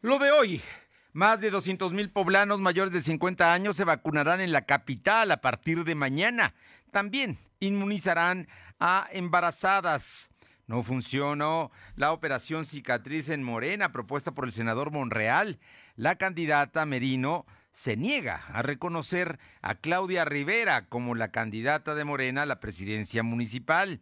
Lo de hoy. Más de 200 mil poblanos mayores de 50 años se vacunarán en la capital a partir de mañana. También inmunizarán a embarazadas. No funcionó la operación cicatriz en Morena propuesta por el senador Monreal. La candidata Merino se niega a reconocer a Claudia Rivera como la candidata de Morena a la presidencia municipal.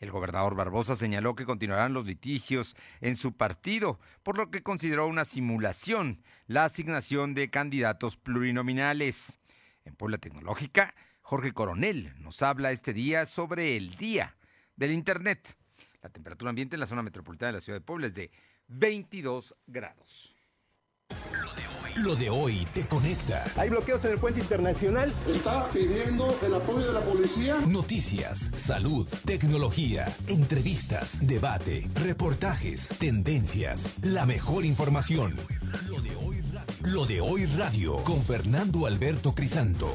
El gobernador Barbosa señaló que continuarán los litigios en su partido, por lo que consideró una simulación la asignación de candidatos plurinominales. En Puebla Tecnológica, Jorge Coronel nos habla este día sobre el día del Internet. La temperatura ambiente en la zona metropolitana de la ciudad de Puebla es de 22 grados. Lo de hoy te conecta. Hay bloqueos en el puente internacional. Está pidiendo el apoyo de la policía. Noticias, salud, tecnología, entrevistas, debate, reportajes, tendencias, la mejor información. Lo de hoy radio, Lo de hoy radio con Fernando Alberto Crisanto.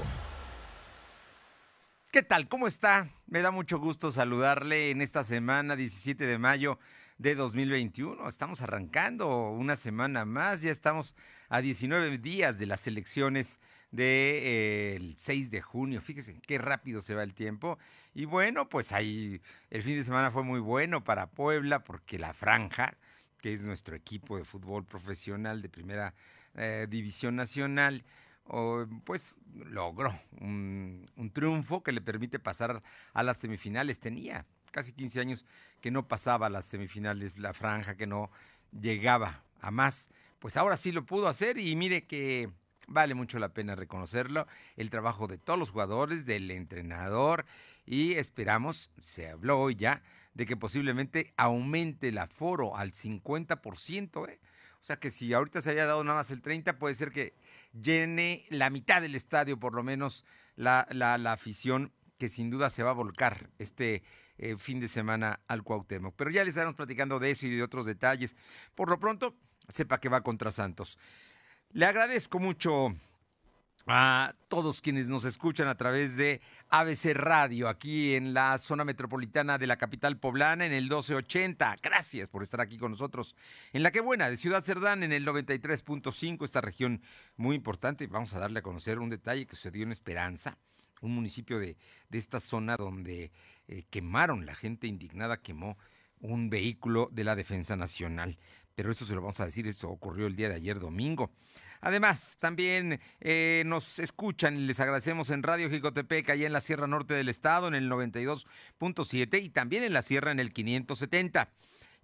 ¿Qué tal? ¿Cómo está? Me da mucho gusto saludarle en esta semana 17 de mayo de 2021. Estamos arrancando una semana más, ya estamos a 19 días de las elecciones del 6 de junio. Fíjese qué rápido se va el tiempo. Y bueno, pues ahí el fin de semana fue muy bueno para Puebla porque la Franja, que es nuestro equipo de fútbol profesional de primera eh, división nacional, pues logró un, un triunfo que le permite pasar a las semifinales. Tenía casi 15 años que no pasaba a las semifinales, la franja que no llegaba a más. Pues ahora sí lo pudo hacer y mire que vale mucho la pena reconocerlo, el trabajo de todos los jugadores, del entrenador y esperamos, se habló hoy ya, de que posiblemente aumente el aforo al 50%, ¿eh? O sea que si ahorita se haya dado nada más el 30, puede ser que llene la mitad del estadio, por lo menos, la, la, la afición que sin duda se va a volcar este eh, fin de semana al Cuauhtémoc. Pero ya les estaremos platicando de eso y de otros detalles. Por lo pronto, sepa que va contra Santos. Le agradezco mucho a todos quienes nos escuchan a través de ABC Radio aquí en la zona metropolitana de la capital poblana en el 1280. Gracias por estar aquí con nosotros en la que buena de Ciudad Cerdán en el 93.5, esta región muy importante. Vamos a darle a conocer un detalle que sucedió en Esperanza, un municipio de, de esta zona donde eh, quemaron, la gente indignada quemó un vehículo de la Defensa Nacional. Pero esto se lo vamos a decir, esto ocurrió el día de ayer domingo. Además, también eh, nos escuchan y les agradecemos en Radio Jicotepec, allá en la Sierra Norte del Estado, en el 92.7 y también en la Sierra en el 570.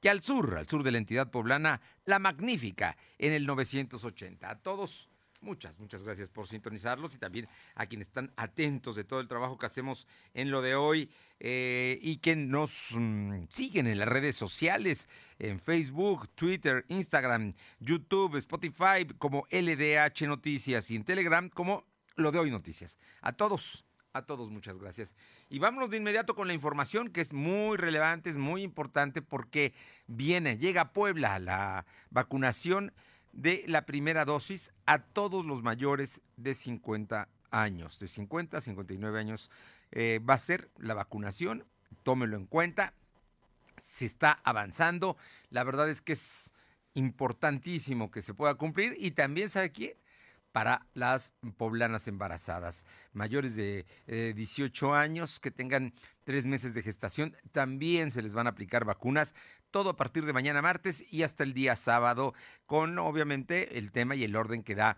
Y al sur, al sur de la entidad poblana, La Magnífica, en el 980. A todos Muchas, muchas gracias por sintonizarlos y también a quienes están atentos de todo el trabajo que hacemos en lo de hoy eh, y que nos mm, siguen en las redes sociales, en Facebook, Twitter, Instagram, YouTube, Spotify, como LDH Noticias y en Telegram como lo de hoy Noticias. A todos, a todos muchas gracias. Y vámonos de inmediato con la información que es muy relevante, es muy importante porque viene, llega a Puebla la vacunación de la primera dosis a todos los mayores de 50 años, de 50 a 59 años. Eh, va a ser la vacunación, tómelo en cuenta, se está avanzando, la verdad es que es importantísimo que se pueda cumplir y también, ¿sabe quién? Para las poblanas embarazadas mayores de 18 eh, años que tengan tres meses de gestación. También se les van a aplicar vacunas, todo a partir de mañana martes y hasta el día sábado, con obviamente el tema y el orden que da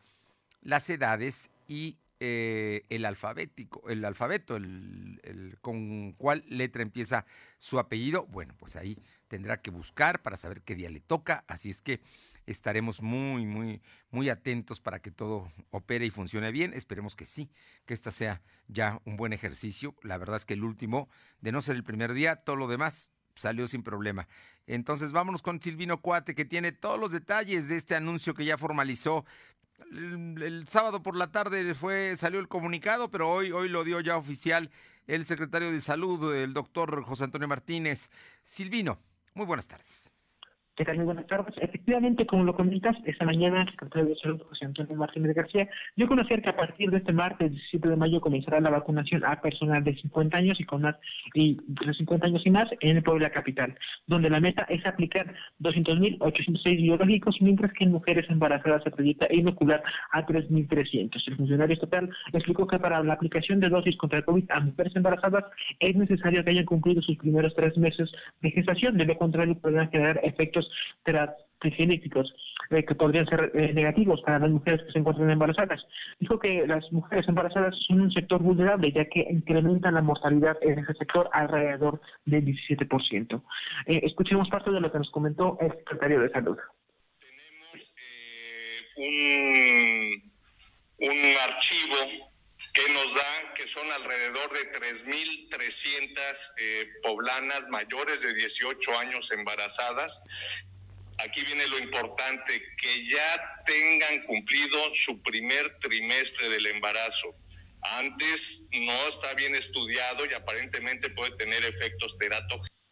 las edades y eh, el alfabético, el alfabeto, el, con cuál letra empieza su apellido. Bueno, pues ahí tendrá que buscar para saber qué día le toca. Así es que estaremos muy, muy, muy atentos para que todo opere y funcione bien. Esperemos que sí, que esta sea ya un buen ejercicio. La verdad es que el último, de no ser el primer día, todo lo demás salió sin problema. Entonces vámonos con Silvino Cuate, que tiene todos los detalles de este anuncio que ya formalizó. El, sábado por la tarde fue, salió el comunicado, pero hoy, hoy lo dio ya oficial el secretario de Salud, el doctor José Antonio Martínez. Silvino, muy buenas tardes. ¿Qué tal? Muy buenas tardes. Efectivamente, como lo comentas, esta mañana el secretario de Salud, José Antonio Martínez García, dio a conocer que a partir de este martes 17 de mayo comenzará la vacunación a personas de 50 años y con más y de 50 años y más en el pueblo de la capital, donde la meta es aplicar 200.806 biológicos, mientras que en mujeres embarazadas se proyecta inocular a 3.300. El funcionario estatal explicó que para la aplicación de dosis contra el COVID a mujeres embarazadas es necesario que hayan cumplido sus primeros tres meses de gestación, de lo contrario podrán generar efectos transgenéticos eh, que podrían ser eh, negativos para las mujeres que se encuentran embarazadas. Dijo que las mujeres embarazadas son un sector vulnerable ya que incrementan la mortalidad en ese sector alrededor del 17%. Eh, escuchemos parte de lo que nos comentó el secretario de Salud. Tenemos un, un archivo que nos dan que son alrededor de 3.300 eh, poblanas mayores de 18 años embarazadas. Aquí viene lo importante, que ya tengan cumplido su primer trimestre del embarazo. Antes no está bien estudiado y aparentemente puede tener efectos teratogénicos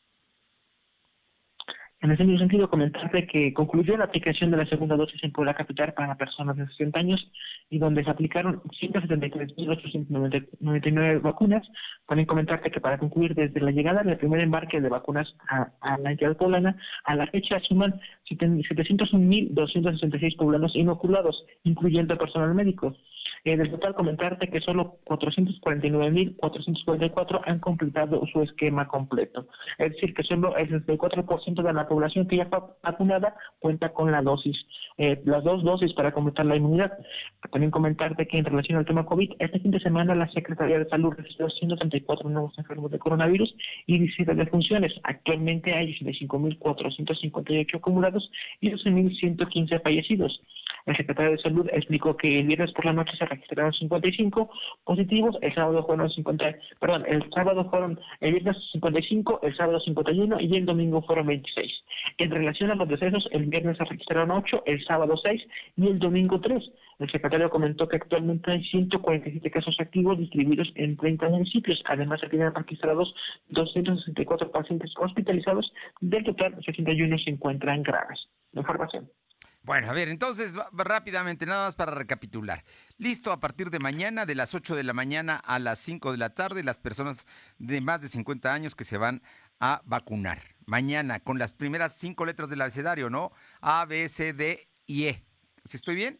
en ese mismo sentido, comentarte que concluyó la aplicación de la segunda dosis en Puebla Capital para personas de 60 años y donde se aplicaron 173.899 vacunas. También comentarte que para concluir, desde la llegada del primer embarque de vacunas a, la entidad poblana, a la fecha suman 701.266 poblanos inoculados, incluyendo personal médico. En el total, comentarte que solo 449.444 han completado su esquema completo. Es decir, que solo el 64% de la población que ya fue vacunada cuenta con la dosis, eh, las dos dosis para completar la inmunidad. También comentarte que en relación al tema COVID, este fin de semana la Secretaría de Salud registró 134 nuevos enfermos de coronavirus y 17 defunciones. Actualmente hay 85.458 acumulados y 12.115 fallecidos. El secretario de Salud explicó que el viernes por la noche se registraron 55 positivos, el sábado fueron 50, perdón, el sábado fueron, el viernes 55, el sábado 51 y el domingo fueron 26. En relación a los decesos, el viernes se registraron 8, el sábado 6 y el domingo 3. El secretario comentó que actualmente hay 147 casos activos distribuidos en 30 municipios. Además, se tienen registrados 264 pacientes hospitalizados, del total 61 se encuentran graves. La información. Bueno, a ver, entonces rápidamente, nada más para recapitular. Listo, a partir de mañana, de las 8 de la mañana a las 5 de la tarde, las personas de más de 50 años que se van a vacunar. Mañana, con las primeras cinco letras del abecedario, ¿no? A, B, C, D y E. ¿Si estoy bien?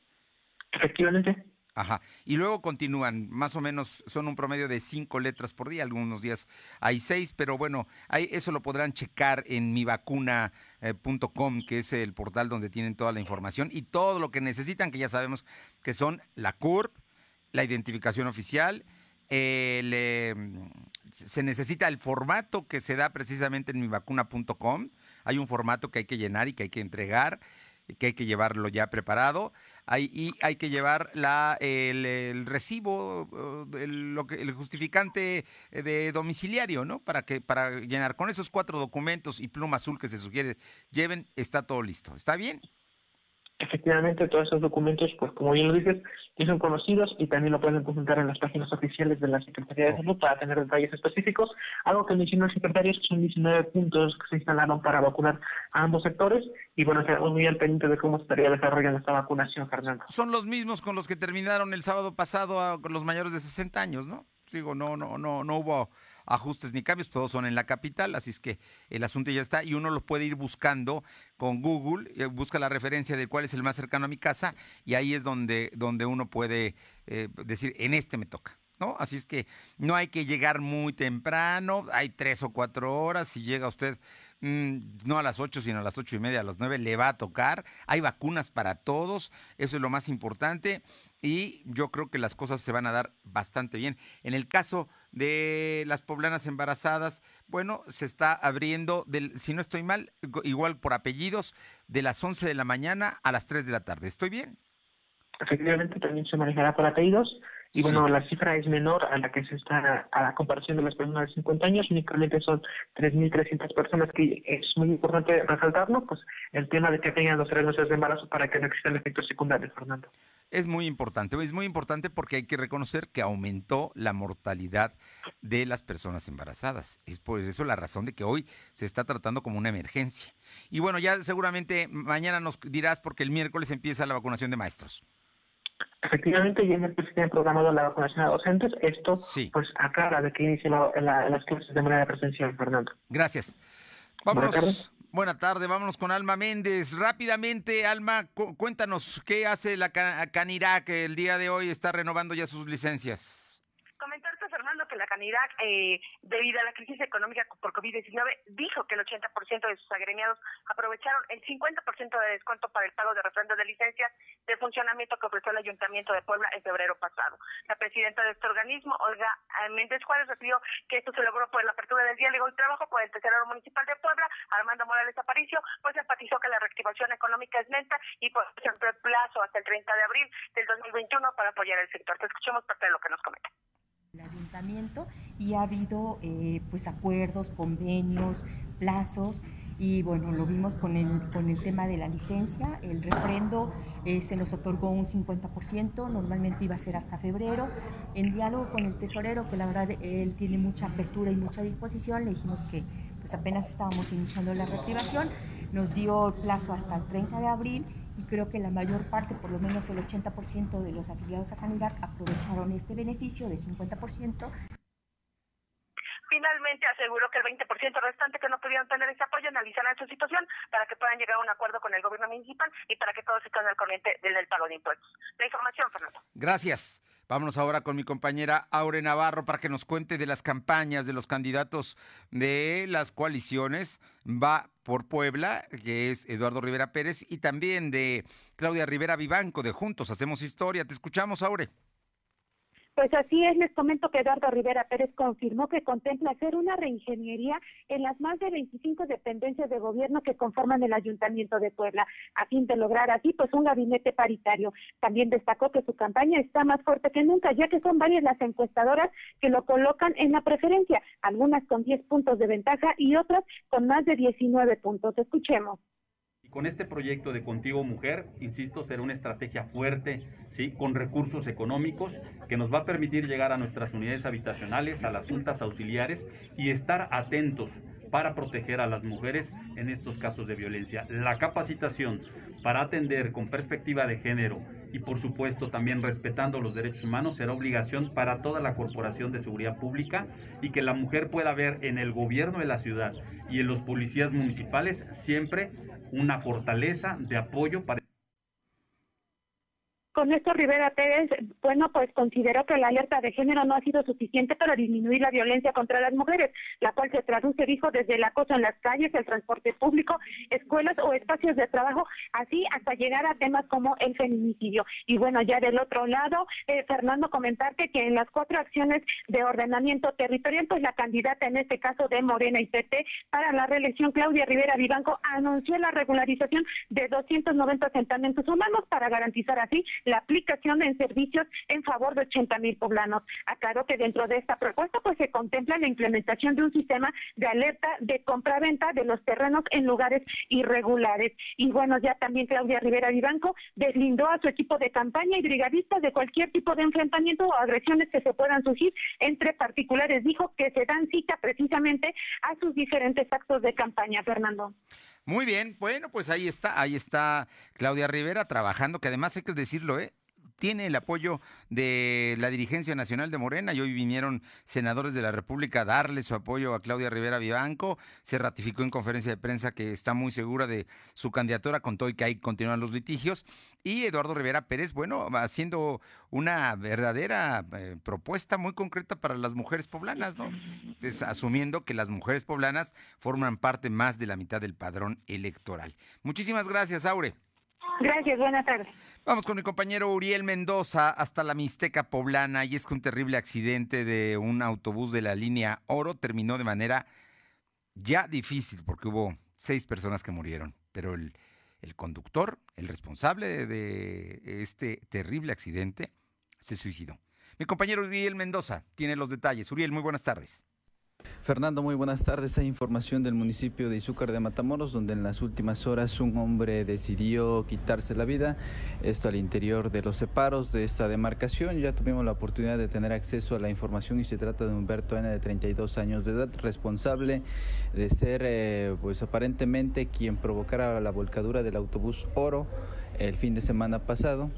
Efectivamente. Ajá. Y luego continúan, más o menos son un promedio de cinco letras por día, algunos días hay seis, pero bueno, ahí eso lo podrán checar en mivacuna.com, que es el portal donde tienen toda la información y todo lo que necesitan, que ya sabemos que son la CURP, la identificación oficial, eh, se necesita el formato que se da precisamente en mivacuna.com, hay un formato que hay que llenar y que hay que entregar que hay que llevarlo ya preparado. Hay, y hay que llevar la, el, recibo, el, lo que, el justificante de domiciliario, ¿no? Para, que, para llenar con esos cuatro documentos y pluma azul que se sugiere lleven, está todo listo. ¿Está bien? Efectivamente, todos esos documentos, pues como bien lo dices, ya son conocidos y también lo pueden consultar en las páginas oficiales de la Secretaría de Salud para tener detalles específicos. Algo que mencionó el secretario es que son 19 puntos que se instalaron para vacunar a ambos sectores y bueno, quedamos muy al pendiente de cómo estaría desarrollando esta vacunación, Fernando. Son los mismos con los que terminaron el sábado pasado con los mayores de 60 años, ¿no? Digo, no, no, no, no hubo ajustes ni cambios, todos son en la capital, así es que el asunto ya está y uno lo puede ir buscando con Google, eh, busca la referencia de cuál es el más cercano a mi casa y ahí es donde, donde uno puede eh, decir, en este me toca. ¿No? Así es que no hay que llegar muy temprano, hay tres o cuatro horas, si llega usted mm, no a las ocho, sino a las ocho y media, a las nueve, le va a tocar, hay vacunas para todos, eso es lo más importante, y yo creo que las cosas se van a dar bastante bien. En el caso de las poblanas embarazadas, bueno, se está abriendo, del, si no estoy mal, igual por apellidos, de las 11 de la mañana a las 3 de la tarde. ¿Estoy bien? Efectivamente, también se manejará por apellidos. Y bueno, la cifra es menor a la que se está, a la comparación de las personas de 50 años, únicamente son 3.300 personas, que es muy importante resaltarlo, pues el tema de que tengan los tres meses de embarazo para que no existan efectos secundarios, Fernando. Es muy importante, es muy importante porque hay que reconocer que aumentó la mortalidad de las personas embarazadas. Es por eso la razón de que hoy se está tratando como una emergencia. Y bueno, ya seguramente mañana nos dirás porque el miércoles empieza la vacunación de maestros. Efectivamente, ya en el tiene programado la vacunación a docentes. Esto, pues, acaba de que inicie las clases de manera presencial, Fernando. Gracias. Vámonos. Buena tarde, vámonos con Alma Méndez. Rápidamente, Alma, cuéntanos qué hace la Canirac el día de hoy, está renovando ya sus licencias que la Canidad, eh, debido a la crisis económica por COVID-19, dijo que el 80% de sus agremiados aprovecharon el 50% de descuento para el pago de refrendo de licencias de funcionamiento que ofreció el Ayuntamiento de Puebla en febrero pasado. La presidenta de este organismo, Olga Méndez Juárez, refirió que esto se logró por la apertura del diálogo y trabajo con el tesorero municipal de Puebla, Armando Morales Aparicio, pues enfatizó que la reactivación económica es lenta y pues siempre el plazo hasta el 30 de abril del 2021 para apoyar el sector. Te escuchemos parte de lo que nos comenta ayuntamiento y ha habido eh, pues acuerdos, convenios, plazos y bueno, lo vimos con el, con el tema de la licencia, el refrendo eh, se nos otorgó un 50%, normalmente iba a ser hasta febrero. En diálogo con el tesorero, que la verdad él tiene mucha apertura y mucha disposición, le dijimos que pues apenas estábamos iniciando la reactivación, nos dio plazo hasta el 30 de abril y creo que la mayor parte, por lo menos el 80% de los afiliados a Canidad aprovecharon este beneficio de 50%. Finalmente aseguró que el 20% restante que no pudieron tener ese apoyo analizarán su situación para que puedan llegar a un acuerdo con el gobierno municipal y para que todos estén al corriente del pago de impuestos. La información, Fernando. Gracias. Vámonos ahora con mi compañera Aure Navarro para que nos cuente de las campañas de los candidatos de las coaliciones. Va por Puebla, que es Eduardo Rivera Pérez, y también de Claudia Rivera Vivanco, de Juntos Hacemos Historia. Te escuchamos, Aure. Pues así es, les comento que Eduardo Rivera Pérez confirmó que contempla hacer una reingeniería en las más de 25 dependencias de gobierno que conforman el Ayuntamiento de Puebla, a fin de lograr así pues un gabinete paritario. También destacó que su campaña está más fuerte que nunca, ya que son varias las encuestadoras que lo colocan en la preferencia, algunas con 10 puntos de ventaja y otras con más de 19 puntos. Escuchemos. Con este proyecto de Contigo Mujer, insisto, será una estrategia fuerte, ¿sí? con recursos económicos, que nos va a permitir llegar a nuestras unidades habitacionales, a las juntas auxiliares y estar atentos para proteger a las mujeres en estos casos de violencia. La capacitación para atender con perspectiva de género y por supuesto también respetando los derechos humanos será obligación para toda la Corporación de Seguridad Pública y que la mujer pueda ver en el gobierno de la ciudad y en los policías municipales siempre una fortaleza de apoyo para con esto Rivera Pérez, bueno, pues consideró que la alerta de género no ha sido suficiente para disminuir la violencia contra las mujeres, la cual se traduce, dijo, desde el acoso en las calles, el transporte público, escuelas o espacios de trabajo, así hasta llegar a temas como el feminicidio. Y bueno, ya del otro lado, eh, Fernando, comentarte que en las cuatro acciones de ordenamiento territorial, pues la candidata en este caso de Morena y PT para la reelección, Claudia Rivera Vivanco, anunció la regularización de 290 asentamientos humanos para garantizar así la aplicación en servicios en favor de 80 mil poblanos. Aclaro que dentro de esta propuesta pues se contempla la implementación de un sistema de alerta de compra-venta de los terrenos en lugares irregulares. Y bueno, ya también Claudia Rivera Vivanco deslindó a su equipo de campaña y brigadistas de cualquier tipo de enfrentamiento o agresiones que se puedan surgir entre particulares. Dijo que se dan cita precisamente a sus diferentes actos de campaña, Fernando. Muy bien, bueno, pues ahí está, ahí está Claudia Rivera trabajando, que además hay que decirlo, ¿eh? Tiene el apoyo de la dirigencia nacional de Morena y hoy vinieron senadores de la República a darle su apoyo a Claudia Rivera Vivanco. Se ratificó en conferencia de prensa que está muy segura de su candidatura, con todo y que ahí continúan los litigios. Y Eduardo Rivera Pérez, bueno, haciendo una verdadera eh, propuesta muy concreta para las mujeres poblanas, ¿no? asumiendo que las mujeres poblanas forman parte más de la mitad del padrón electoral. Muchísimas gracias, Aure. Gracias, buenas tardes. Vamos con mi compañero Uriel Mendoza hasta la Mixteca Poblana y es que un terrible accidente de un autobús de la línea Oro terminó de manera ya difícil porque hubo seis personas que murieron, pero el, el conductor, el responsable de este terrible accidente, se suicidó. Mi compañero Uriel Mendoza tiene los detalles. Uriel, muy buenas tardes. Fernando, muy buenas tardes. Hay información del municipio de Izúcar de Matamoros, donde en las últimas horas un hombre decidió quitarse la vida. Esto al interior de los separos de esta demarcación. Ya tuvimos la oportunidad de tener acceso a la información y se trata de Humberto N. de 32 años de edad, responsable de ser, eh, pues aparentemente, quien provocara la volcadura del autobús Oro el fin de semana pasado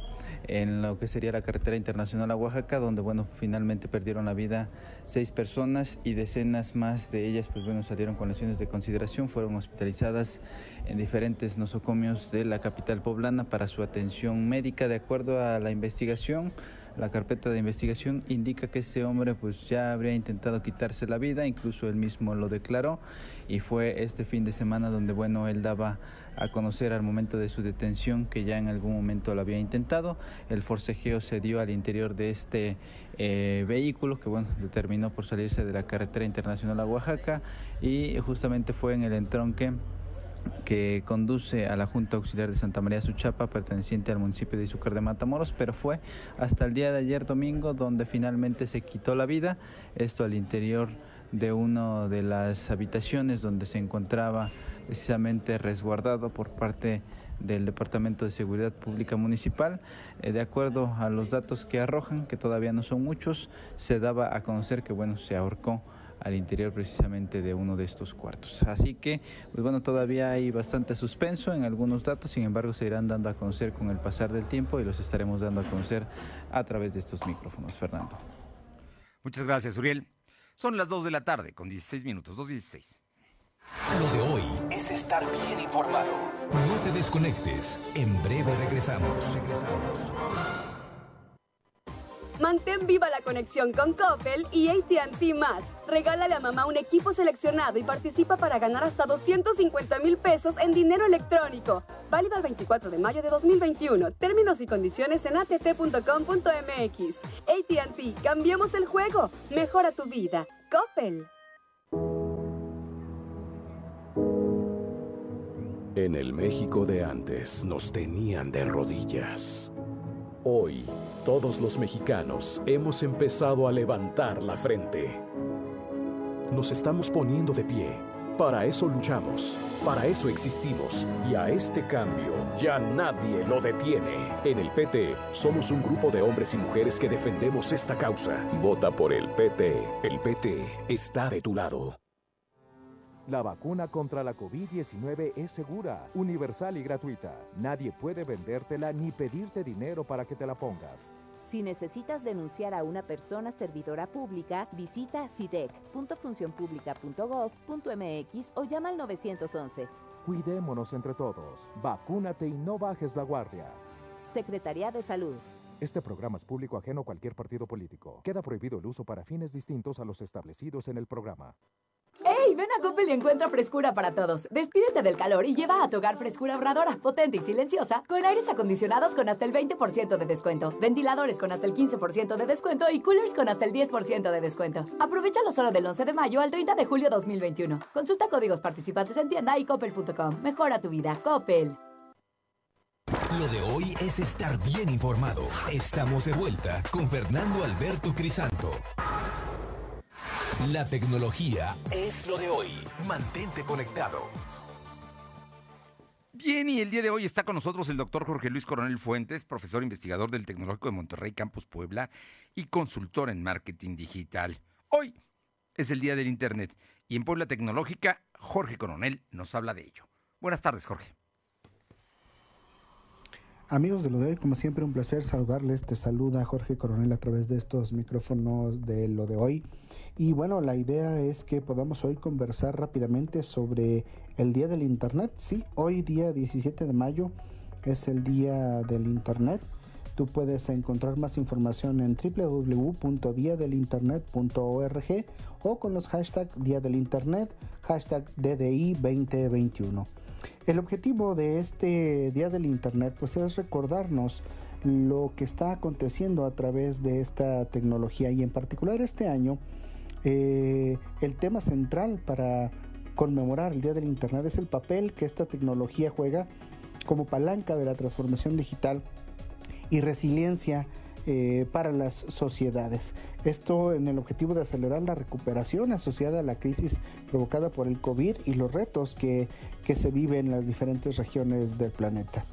en lo que sería la carretera internacional a Oaxaca, donde bueno, finalmente perdieron la vida seis personas y decenas más de ellas pues bueno, salieron con lesiones de consideración, fueron hospitalizadas en diferentes nosocomios de la capital poblana para su atención médica de acuerdo a la investigación. La carpeta de investigación indica que ese hombre pues ya habría intentado quitarse la vida, incluso él mismo lo declaró y fue este fin de semana donde bueno, él daba a conocer al momento de su detención que ya en algún momento lo había intentado. El forcejeo se dio al interior de este eh, vehículo que bueno, determinó por salirse de la carretera internacional a Oaxaca y justamente fue en el entronque que conduce a la Junta Auxiliar de Santa María Suchapa, perteneciente al municipio de Izúcar de Matamoros, pero fue hasta el día de ayer domingo donde finalmente se quitó la vida, esto al interior de una de las habitaciones donde se encontraba precisamente resguardado por parte del Departamento de Seguridad Pública Municipal. Eh, de acuerdo a los datos que arrojan, que todavía no son muchos, se daba a conocer que bueno, se ahorcó al interior precisamente de uno de estos cuartos. Así que, pues bueno, todavía hay bastante suspenso en algunos datos, sin embargo, se irán dando a conocer con el pasar del tiempo y los estaremos dando a conocer a través de estos micrófonos. Fernando. Muchas gracias, Uriel. Son las 2 de la tarde con 16 minutos, 2.16. Lo de hoy es estar bien informado. No te desconectes. En breve regresamos. Regresamos. Mantén viva la conexión con Coppel y AT&T más. Regálale a mamá un equipo seleccionado y participa para ganar hasta 250 mil pesos en dinero electrónico. Válido el 24 de mayo de 2021. Términos y condiciones en att.com.mx. AT&T, cambiemos el juego. Mejora tu vida. Coppel. En el México de antes nos tenían de rodillas. Hoy, todos los mexicanos hemos empezado a levantar la frente. Nos estamos poniendo de pie. Para eso luchamos, para eso existimos y a este cambio ya nadie lo detiene. En el PT somos un grupo de hombres y mujeres que defendemos esta causa. Vota por el PT. El PT está de tu lado. La vacuna contra la COVID-19 es segura, universal y gratuita. Nadie puede vendértela ni pedirte dinero para que te la pongas. Si necesitas denunciar a una persona servidora pública, visita sidec.funcionpublica.gov.mx o llama al 911. Cuidémonos entre todos. Vacúnate y no bajes la guardia. Secretaría de Salud. Este programa es público ajeno a cualquier partido político. Queda prohibido el uso para fines distintos a los establecidos en el programa. Ven a Coppel y encuentra frescura para todos. Despídete del calor y lleva a tu hogar frescura ahorradora, potente y silenciosa, con aires acondicionados con hasta el 20% de descuento, ventiladores con hasta el 15% de descuento y coolers con hasta el 10% de descuento. Aprovechalo solo del 11 de mayo al 30 de julio 2021. Consulta códigos participantes en tienda y coppel.com. Mejora tu vida. Coppel. Lo de hoy es estar bien informado. Estamos de vuelta con Fernando Alberto Crisanto. La tecnología es lo de hoy. Mantente conectado. Bien, y el día de hoy está con nosotros el doctor Jorge Luis Coronel Fuentes, profesor investigador del Tecnológico de Monterrey Campus Puebla y consultor en marketing digital. Hoy es el día del Internet y en Puebla Tecnológica, Jorge Coronel nos habla de ello. Buenas tardes, Jorge. Amigos de lo de hoy, como siempre, un placer saludarles. Te saluda Jorge Coronel a través de estos micrófonos de lo de hoy. Y bueno, la idea es que podamos hoy conversar rápidamente sobre el Día del Internet. Sí, hoy día 17 de mayo es el Día del Internet. Tú puedes encontrar más información en www.diadelinternet.org o con los hashtags Día del Internet, hashtag DDI 2021. El objetivo de este Día del Internet pues es recordarnos lo que está aconteciendo a través de esta tecnología y en particular este año eh, el tema central para conmemorar el Día del Internet es el papel que esta tecnología juega como palanca de la transformación digital y resiliencia eh, para las sociedades. Esto en el objetivo de acelerar la recuperación asociada a la crisis provocada por el COVID y los retos que, que se viven en las diferentes regiones del planeta.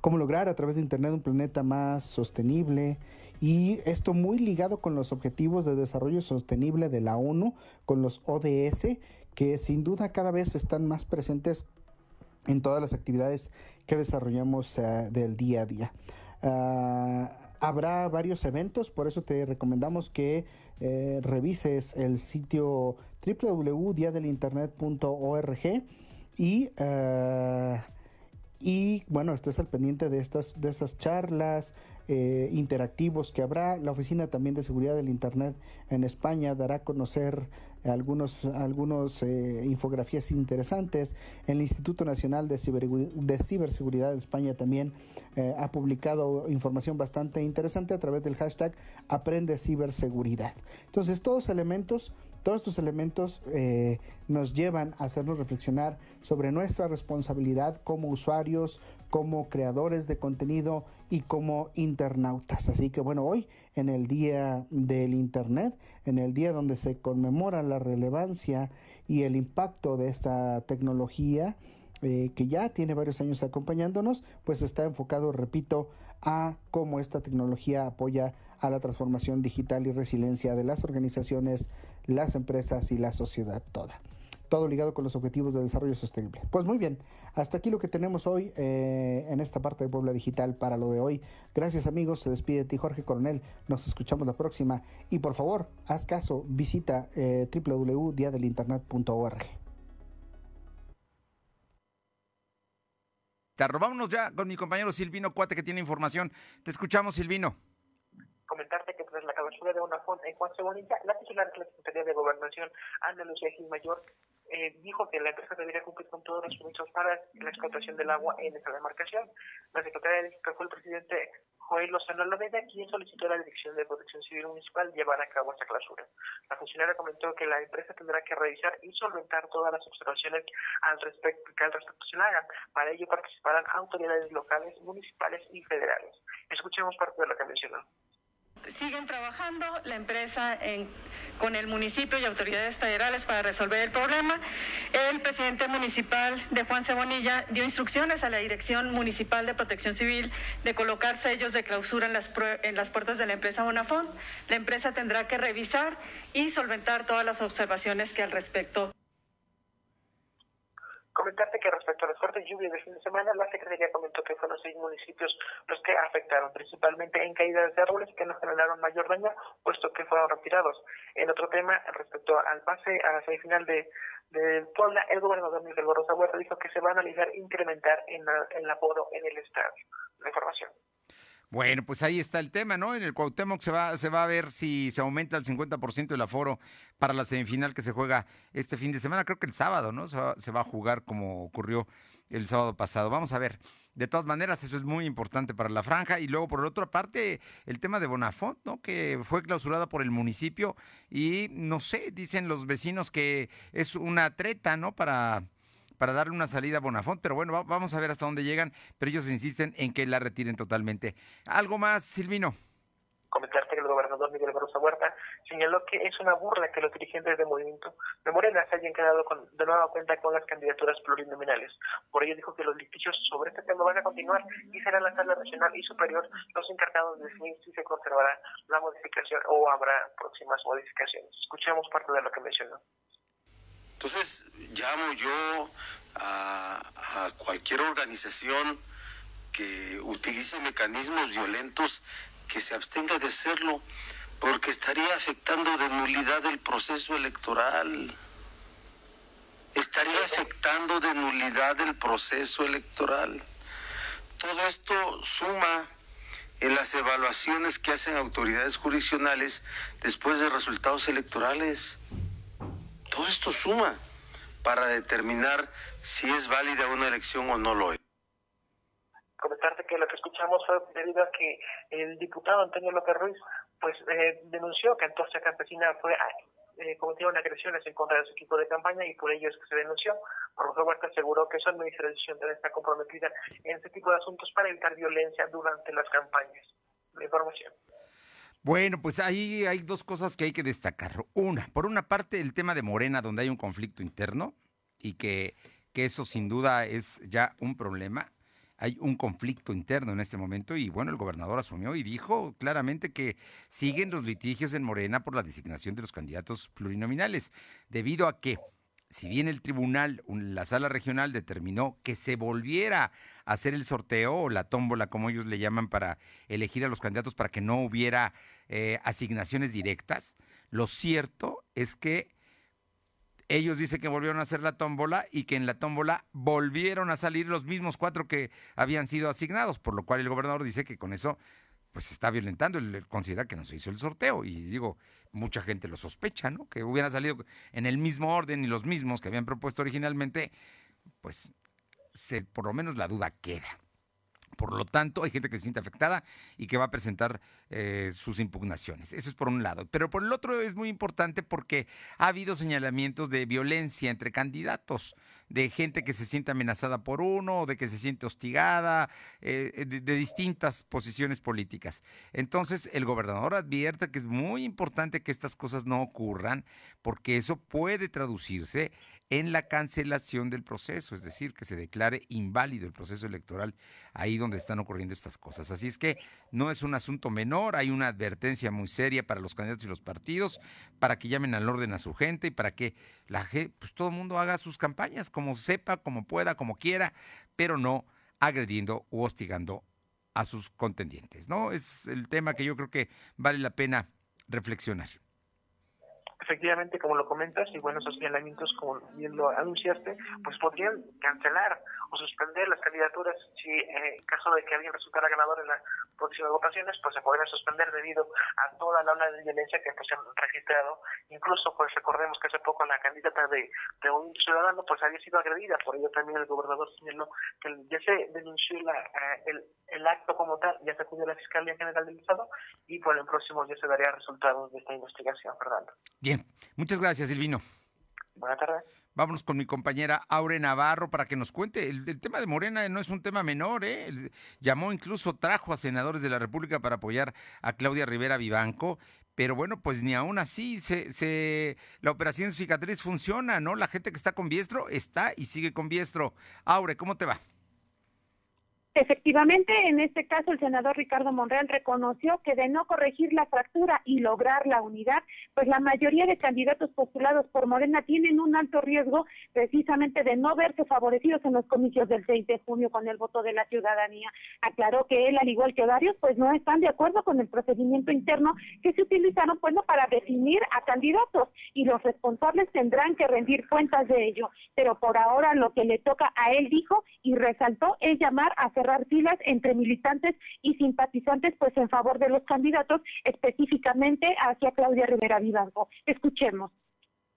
Cómo lograr a través de Internet un planeta más sostenible, y esto muy ligado con los objetivos de desarrollo sostenible de la ONU, con los ODS, que sin duda cada vez están más presentes en todas las actividades que desarrollamos uh, del día a día. Uh, habrá varios eventos, por eso te recomendamos que eh, revises el sitio www.diadelinternet.org y uh, y bueno, estés al pendiente de estas de esas charlas, eh, interactivos que habrá. La Oficina también de Seguridad del Internet en España dará a conocer algunos, algunos eh, infografías interesantes. El Instituto Nacional de, de Ciberseguridad de España también eh, ha publicado información bastante interesante a través del hashtag Aprende Ciberseguridad. Entonces, todos elementos todos estos elementos eh, nos llevan a hacernos reflexionar sobre nuestra responsabilidad como usuarios, como creadores de contenido y como internautas. Así que bueno, hoy en el Día del Internet, en el día donde se conmemora la relevancia y el impacto de esta tecnología, eh, que ya tiene varios años acompañándonos, pues está enfocado, repito, a cómo esta tecnología apoya a la transformación digital y resiliencia de las organizaciones, las empresas y la sociedad toda. Todo ligado con los objetivos de desarrollo sostenible. Pues muy bien, hasta aquí lo que tenemos hoy eh, en esta parte de Puebla Digital para lo de hoy. Gracias amigos, se despide de ti Jorge Coronel, nos escuchamos la próxima y por favor, haz caso, visita eh, www.diadelinternet.org. Vámonos ya con mi compañero Silvino Cuate que tiene información. Te escuchamos, Silvino. Comentarte que tras la clausura de una fonda en Juan Cebolinda, la titular de la Secretaría de Gobernación, Ana Lucía Gil Mayor, eh, dijo que la empresa debería cumplir con todos los permisos para la explotación del agua en esa demarcación. La secretaria que fue el presidente Joel Lozano Loveda quien solicitó a la Dirección de Protección Civil Municipal llevar a cabo esta clausura. La funcionaria comentó que la empresa tendrá que revisar y solventar todas las observaciones al respecto que al respecto se hagan. Para ello participarán autoridades locales, municipales y federales. Escuchemos parte de lo que mencionó siguen trabajando la empresa con el municipio y autoridades federales para resolver el problema. El presidente municipal de Juan Cebonilla dio instrucciones a la Dirección Municipal de Protección Civil de colocar sellos de clausura en las, en las puertas de la empresa Bonafont. La empresa tendrá que revisar y solventar todas las observaciones que al respecto Comentarte que respecto a las fuertes lluvias de fin de semana, la Secretaría comentó que fueron seis municipios los que afectaron, principalmente en caídas de árboles que no generaron mayor daño, puesto que fueron retirados. En otro tema, respecto al pase a la semifinal de, de Puebla, el gobernador Miguel Borrosa Huerta dijo que se va a analizar incrementar en el aforo en el estadio. La información. Bueno, pues ahí está el tema, ¿no? En el Cuauhtémoc se va, se va a ver si se aumenta el 50% el aforo para la semifinal que se juega este fin de semana. Creo que el sábado, ¿no? Se va, se va a jugar como ocurrió el sábado pasado. Vamos a ver. De todas maneras, eso es muy importante para la franja. Y luego, por otra parte, el tema de Bonafont, ¿no? Que fue clausurada por el municipio y, no sé, dicen los vecinos que es una treta, ¿no? Para para darle una salida a Bonafont, pero bueno, vamos a ver hasta dónde llegan, pero ellos insisten en que la retiren totalmente. ¿Algo más, Silvino? Comentarte que el gobernador Huerta señaló que es una burla que los dirigentes del movimiento de Morena se hayan quedado con, de nueva cuenta con las candidaturas plurinominales. Por ello dijo que los litigios sobre este tema van a continuar y será la sala regional y superior los encargados de definir si se conservará la modificación o habrá próximas modificaciones. Escuchemos parte de lo que mencionó. Entonces llamo yo a, cualquier organización que utilice mecanismos violentos que se abstenga de hacerlo, porque estaría afectando de nulidad el proceso electoral. Estaría afectando de nulidad el proceso electoral. Todo esto suma en las evaluaciones que hacen autoridades jurisdiccionales después de resultados electorales. Todo esto suma para determinar si es válida una elección o no lo es. Comentarte que lo que escuchamos fue debido a que el diputado Antonio López Ruiz pues eh, denunció que Antorcha Campesina fue eh, cometieron agresiones en contra de su equipo de campaña y por ello es que se denunció. Jorge Huerta aseguró que su administración está comprometida en este tipo de asuntos para evitar violencia durante las campañas. La información. Bueno, pues ahí hay dos cosas que hay que destacar. Una, por una parte, el tema de Morena, donde hay un conflicto interno y que, que eso sin duda es ya un problema. Hay un conflicto interno en este momento y bueno, el gobernador asumió y dijo claramente que siguen los litigios en Morena por la designación de los candidatos plurinominales, debido a que si bien el tribunal, la sala regional determinó que se volviera a hacer el sorteo o la tómbola, como ellos le llaman, para elegir a los candidatos para que no hubiera eh, asignaciones directas, lo cierto es que ellos dicen que volvieron a hacer la tómbola y que en la tómbola volvieron a salir los mismos cuatro que habían sido asignados, por lo cual el gobernador dice que con eso pues se está violentando, él considera que no se hizo el sorteo y digo, mucha gente lo sospecha, ¿no? Que hubieran salido en el mismo orden y los mismos que habían propuesto originalmente, pues por lo menos la duda queda. Por lo tanto, hay gente que se siente afectada y que va a presentar eh, sus impugnaciones. Eso es por un lado. Pero por el otro es muy importante porque ha habido señalamientos de violencia entre candidatos de gente que se siente amenazada por uno, de que se siente hostigada, eh, de, de, distintas posiciones políticas. Entonces, el gobernador advierte que es muy importante que estas cosas no ocurran, porque eso puede traducirse en la cancelación del proceso, es decir, que se declare inválido el proceso electoral ahí donde están ocurriendo estas cosas. Así es que no es un asunto menor, hay una advertencia muy seria para los candidatos y los partidos, para que llamen al orden a su gente y para que la pues todo el mundo haga sus campañas como sepa, como pueda, como quiera, pero no agrediendo u hostigando a sus contendientes, ¿no? Es el tema que yo creo que vale la pena reflexionar efectivamente, como lo comentas, y bueno, esos señalamientos, como bien lo anunciaste, pues podrían cancelar o suspender las candidaturas si eh, en caso de que alguien resultara ganador en las próximas votaciones, pues se podrían suspender debido a toda la ola de violencia que pues, se han registrado. Incluso, pues recordemos que hace poco la candidata de, de un ciudadano pues había sido agredida, por ello también el gobernador señaló que ya se denunció la, eh, el, el acto como tal, ya se acudió a la Fiscalía General del Estado y por el próximo día se daría resultados de esta investigación, Fernando. Bien, muchas gracias, Silvino. Buenas tardes. Vámonos con mi compañera Aure Navarro para que nos cuente. El, tema de Morena no es un tema menor, ¿eh? llamó incluso, trajo a senadores de la República para apoyar a Claudia Rivera Vivanco. Pero bueno, pues ni aún así se, se, la operación cicatriz funciona, ¿no? La gente que está con Biestro está y sigue con Biestro. Aure, ¿cómo te va? Efectivamente, en este caso el senador Ricardo Monreal reconoció que de no corregir la fractura y lograr la unidad, pues la mayoría de candidatos postulados por Morena tienen un alto riesgo precisamente de no verse favorecidos en los comicios del 6 de junio con el voto de la ciudadanía. Aclaró que él, al igual que varios, pues no están de acuerdo con el procedimiento interno que se utilizaron pues para definir a candidatos y los responsables tendrán que rendir cuentas de ello. Pero por ahora lo que le toca a él dijo y resaltó es llamar a cerrar filas entre militantes y simpatizantes pues en favor de los candidatos, específicamente hacia Claudia Rivera Vivanco. Escuchemos.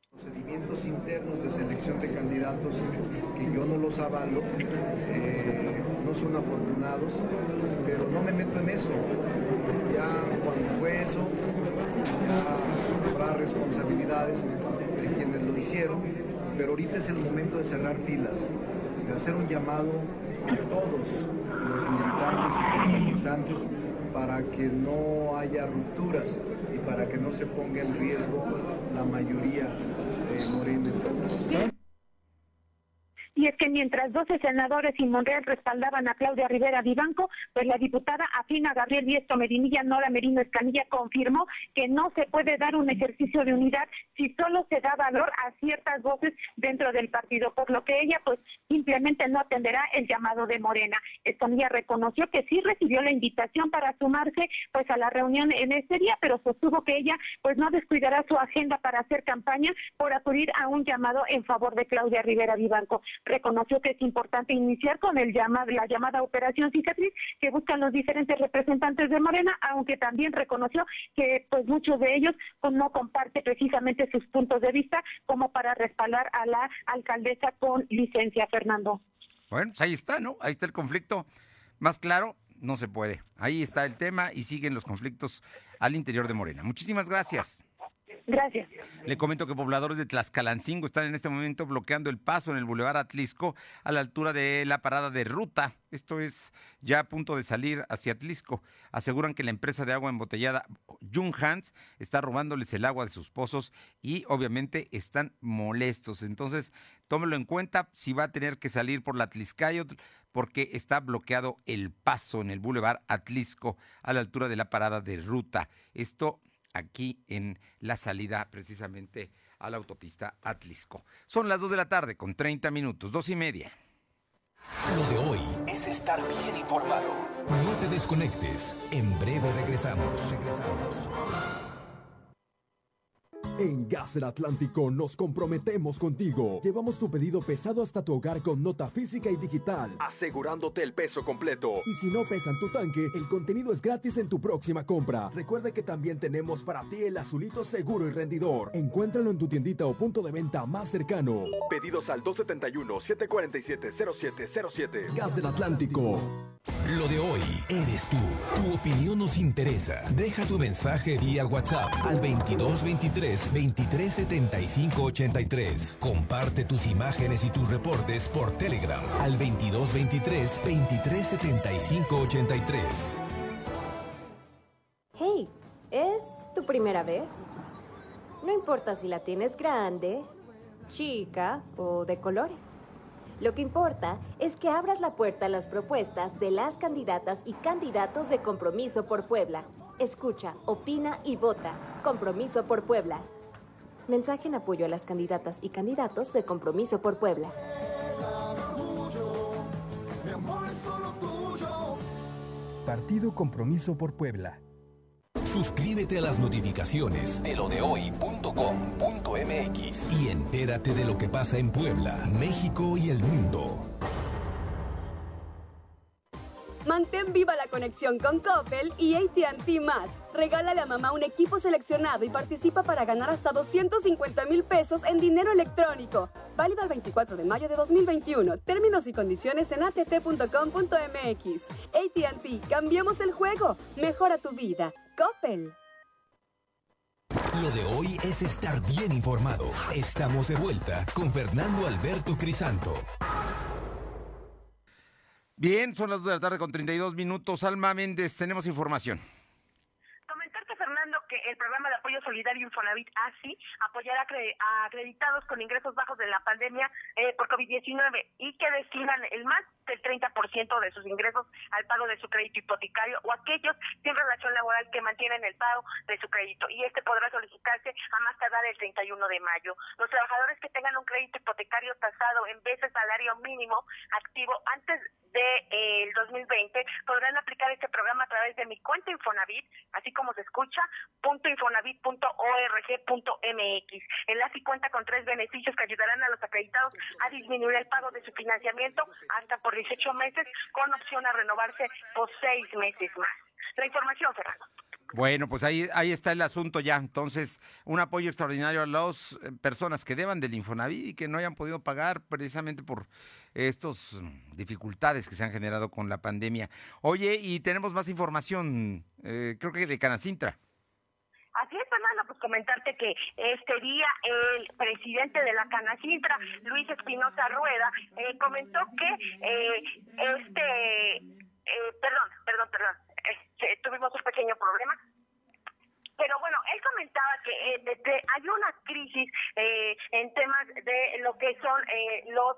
Procedimientos internos de selección de candidatos que yo no los avalo, eh, no son afortunados, pero no me meto en eso. Ya cuando fue eso, ya habrá responsabilidades de quienes lo hicieron, pero ahorita es el momento de cerrar filas, hacer un llamado a todos los militantes y simpatizantes para que no haya rupturas y para que no se ponga en riesgo la mayoría de Morena. Y es que mientras 12 senadores y Monreal respaldaban a Claudia Rivera Vivanco, pues la diputada afina Gabriel Viesto Medinilla Nora Merino Escanilla confirmó que no se puede dar un ejercicio de unidad si solo se da valor a ciertas voces dentro del partido, por lo que ella pues simplemente no atenderá el llamado de Morena. Escanilla reconoció que sí recibió la invitación para sumarse pues a la reunión en ese día, pero sostuvo que ella pues no descuidará su agenda para hacer campaña por acudir a un llamado en favor de Claudia Rivera Vivanco reconoció que es importante iniciar con el la llamada operación cicatriz que buscan los diferentes representantes de Morena, aunque también reconoció que pues muchos de ellos pues, no comparten precisamente sus puntos de vista como para respaldar a la alcaldesa con licencia, Fernando. Bueno, pues ahí está, ¿no? Ahí está el conflicto. Más claro, no se puede. Ahí está el tema y siguen los conflictos al interior de Morena. Muchísimas gracias. Gracias. Le comento que pobladores de Tlaxcalancingo están en este momento bloqueando el paso en el Boulevard Atlisco a la altura de la parada de ruta. Esto es ya a punto de salir hacia Atlisco. Aseguran que la empresa de agua embotellada Junghans está robándoles el agua de sus pozos y obviamente están molestos. Entonces, tómelo en cuenta si va a tener que salir por la Atliscayotl porque está bloqueado el paso en el Boulevard Atlisco a la altura de la parada de ruta. Esto aquí en la salida precisamente a la autopista Atlisco. Son las 2 de la tarde con 30 minutos, dos y media. Lo de hoy es estar bien informado. No te desconectes. En breve regresamos. Regresamos. En Gas del Atlántico nos comprometemos contigo. Llevamos tu pedido pesado hasta tu hogar con nota física y digital, asegurándote el peso completo. Y si no pesan tu tanque, el contenido es gratis en tu próxima compra. Recuerda que también tenemos para ti el azulito seguro y rendidor. Encuéntralo en tu tiendita o punto de venta más cercano. Pedidos al 271-747-0707. Gas del Atlántico. Lo de hoy eres tú. Tu opinión nos interesa. Deja tu mensaje vía WhatsApp al 2223 2375 83. Comparte tus imágenes y tus reportes por Telegram al 2223 2375 83. Hey, ¿es tu primera vez? No importa si la tienes grande, chica o de colores. Lo que importa es que abras la puerta a las propuestas de las candidatas y candidatos de Compromiso por Puebla. Escucha, opina y vota. Compromiso por Puebla. Mensaje en apoyo a las candidatas y candidatos de Compromiso por Puebla. Partido Compromiso por Puebla. Suscríbete a las notificaciones de lo de hoy.com.mx y entérate de lo que pasa en Puebla, México y el mundo. Mantén viva la conexión con Coppel y AT&T Más. Regálale a mamá un equipo seleccionado y participa para ganar hasta 250 mil pesos en dinero electrónico. Válido el 24 de mayo de 2021. Términos y condiciones en att.com.mx. AT&T, cambiamos el juego. Mejora tu vida. Coppel. Lo de hoy es estar bien informado. Estamos de vuelta con Fernando Alberto Crisanto. Bien, son las 2 de la tarde con 32 minutos. Alma Méndez, tenemos información. Comentarte, Fernando, que el programa de apoyo solidario Infonavit ASI apoyará a acreditados con ingresos bajos de la pandemia eh, por COVID-19 y que destinan el más del 30% de sus ingresos al pago de su crédito hipotecario o aquellos sin relación laboral que mantienen el pago de su crédito. Y este podrá solicitarse a más tardar el 31 de mayo. Los trabajadores que tengan un crédito hipotecario tasado en veces salario mínimo activo antes del de, 2020 podrán aplicar este programa a través de mi cuenta Infonavit, así como se escucha, punto infonavit.org.mx. Enlace cuenta con tres beneficios que ayudarán a los acreditados a disminuir el pago de su financiamiento hasta por 18 meses con opción a renovarse por seis meses más. La información, Fernando. Bueno, pues ahí, ahí está el asunto ya. Entonces, un apoyo extraordinario a las eh, personas que deban del Infonavit y que no hayan podido pagar precisamente por estas dificultades que se han generado con la pandemia. Oye, y tenemos más información, eh, creo que de Canacintra. Así es, Fernando, pues comentarte que este día el presidente de la Canacintra, Luis Espinosa Rueda, eh, comentó que eh, este, eh, perdón, perdón, perdón, este, tuvimos un pequeño problema. Pero bueno, él comentaba que eh, hay una crisis eh, en temas de lo que son eh, los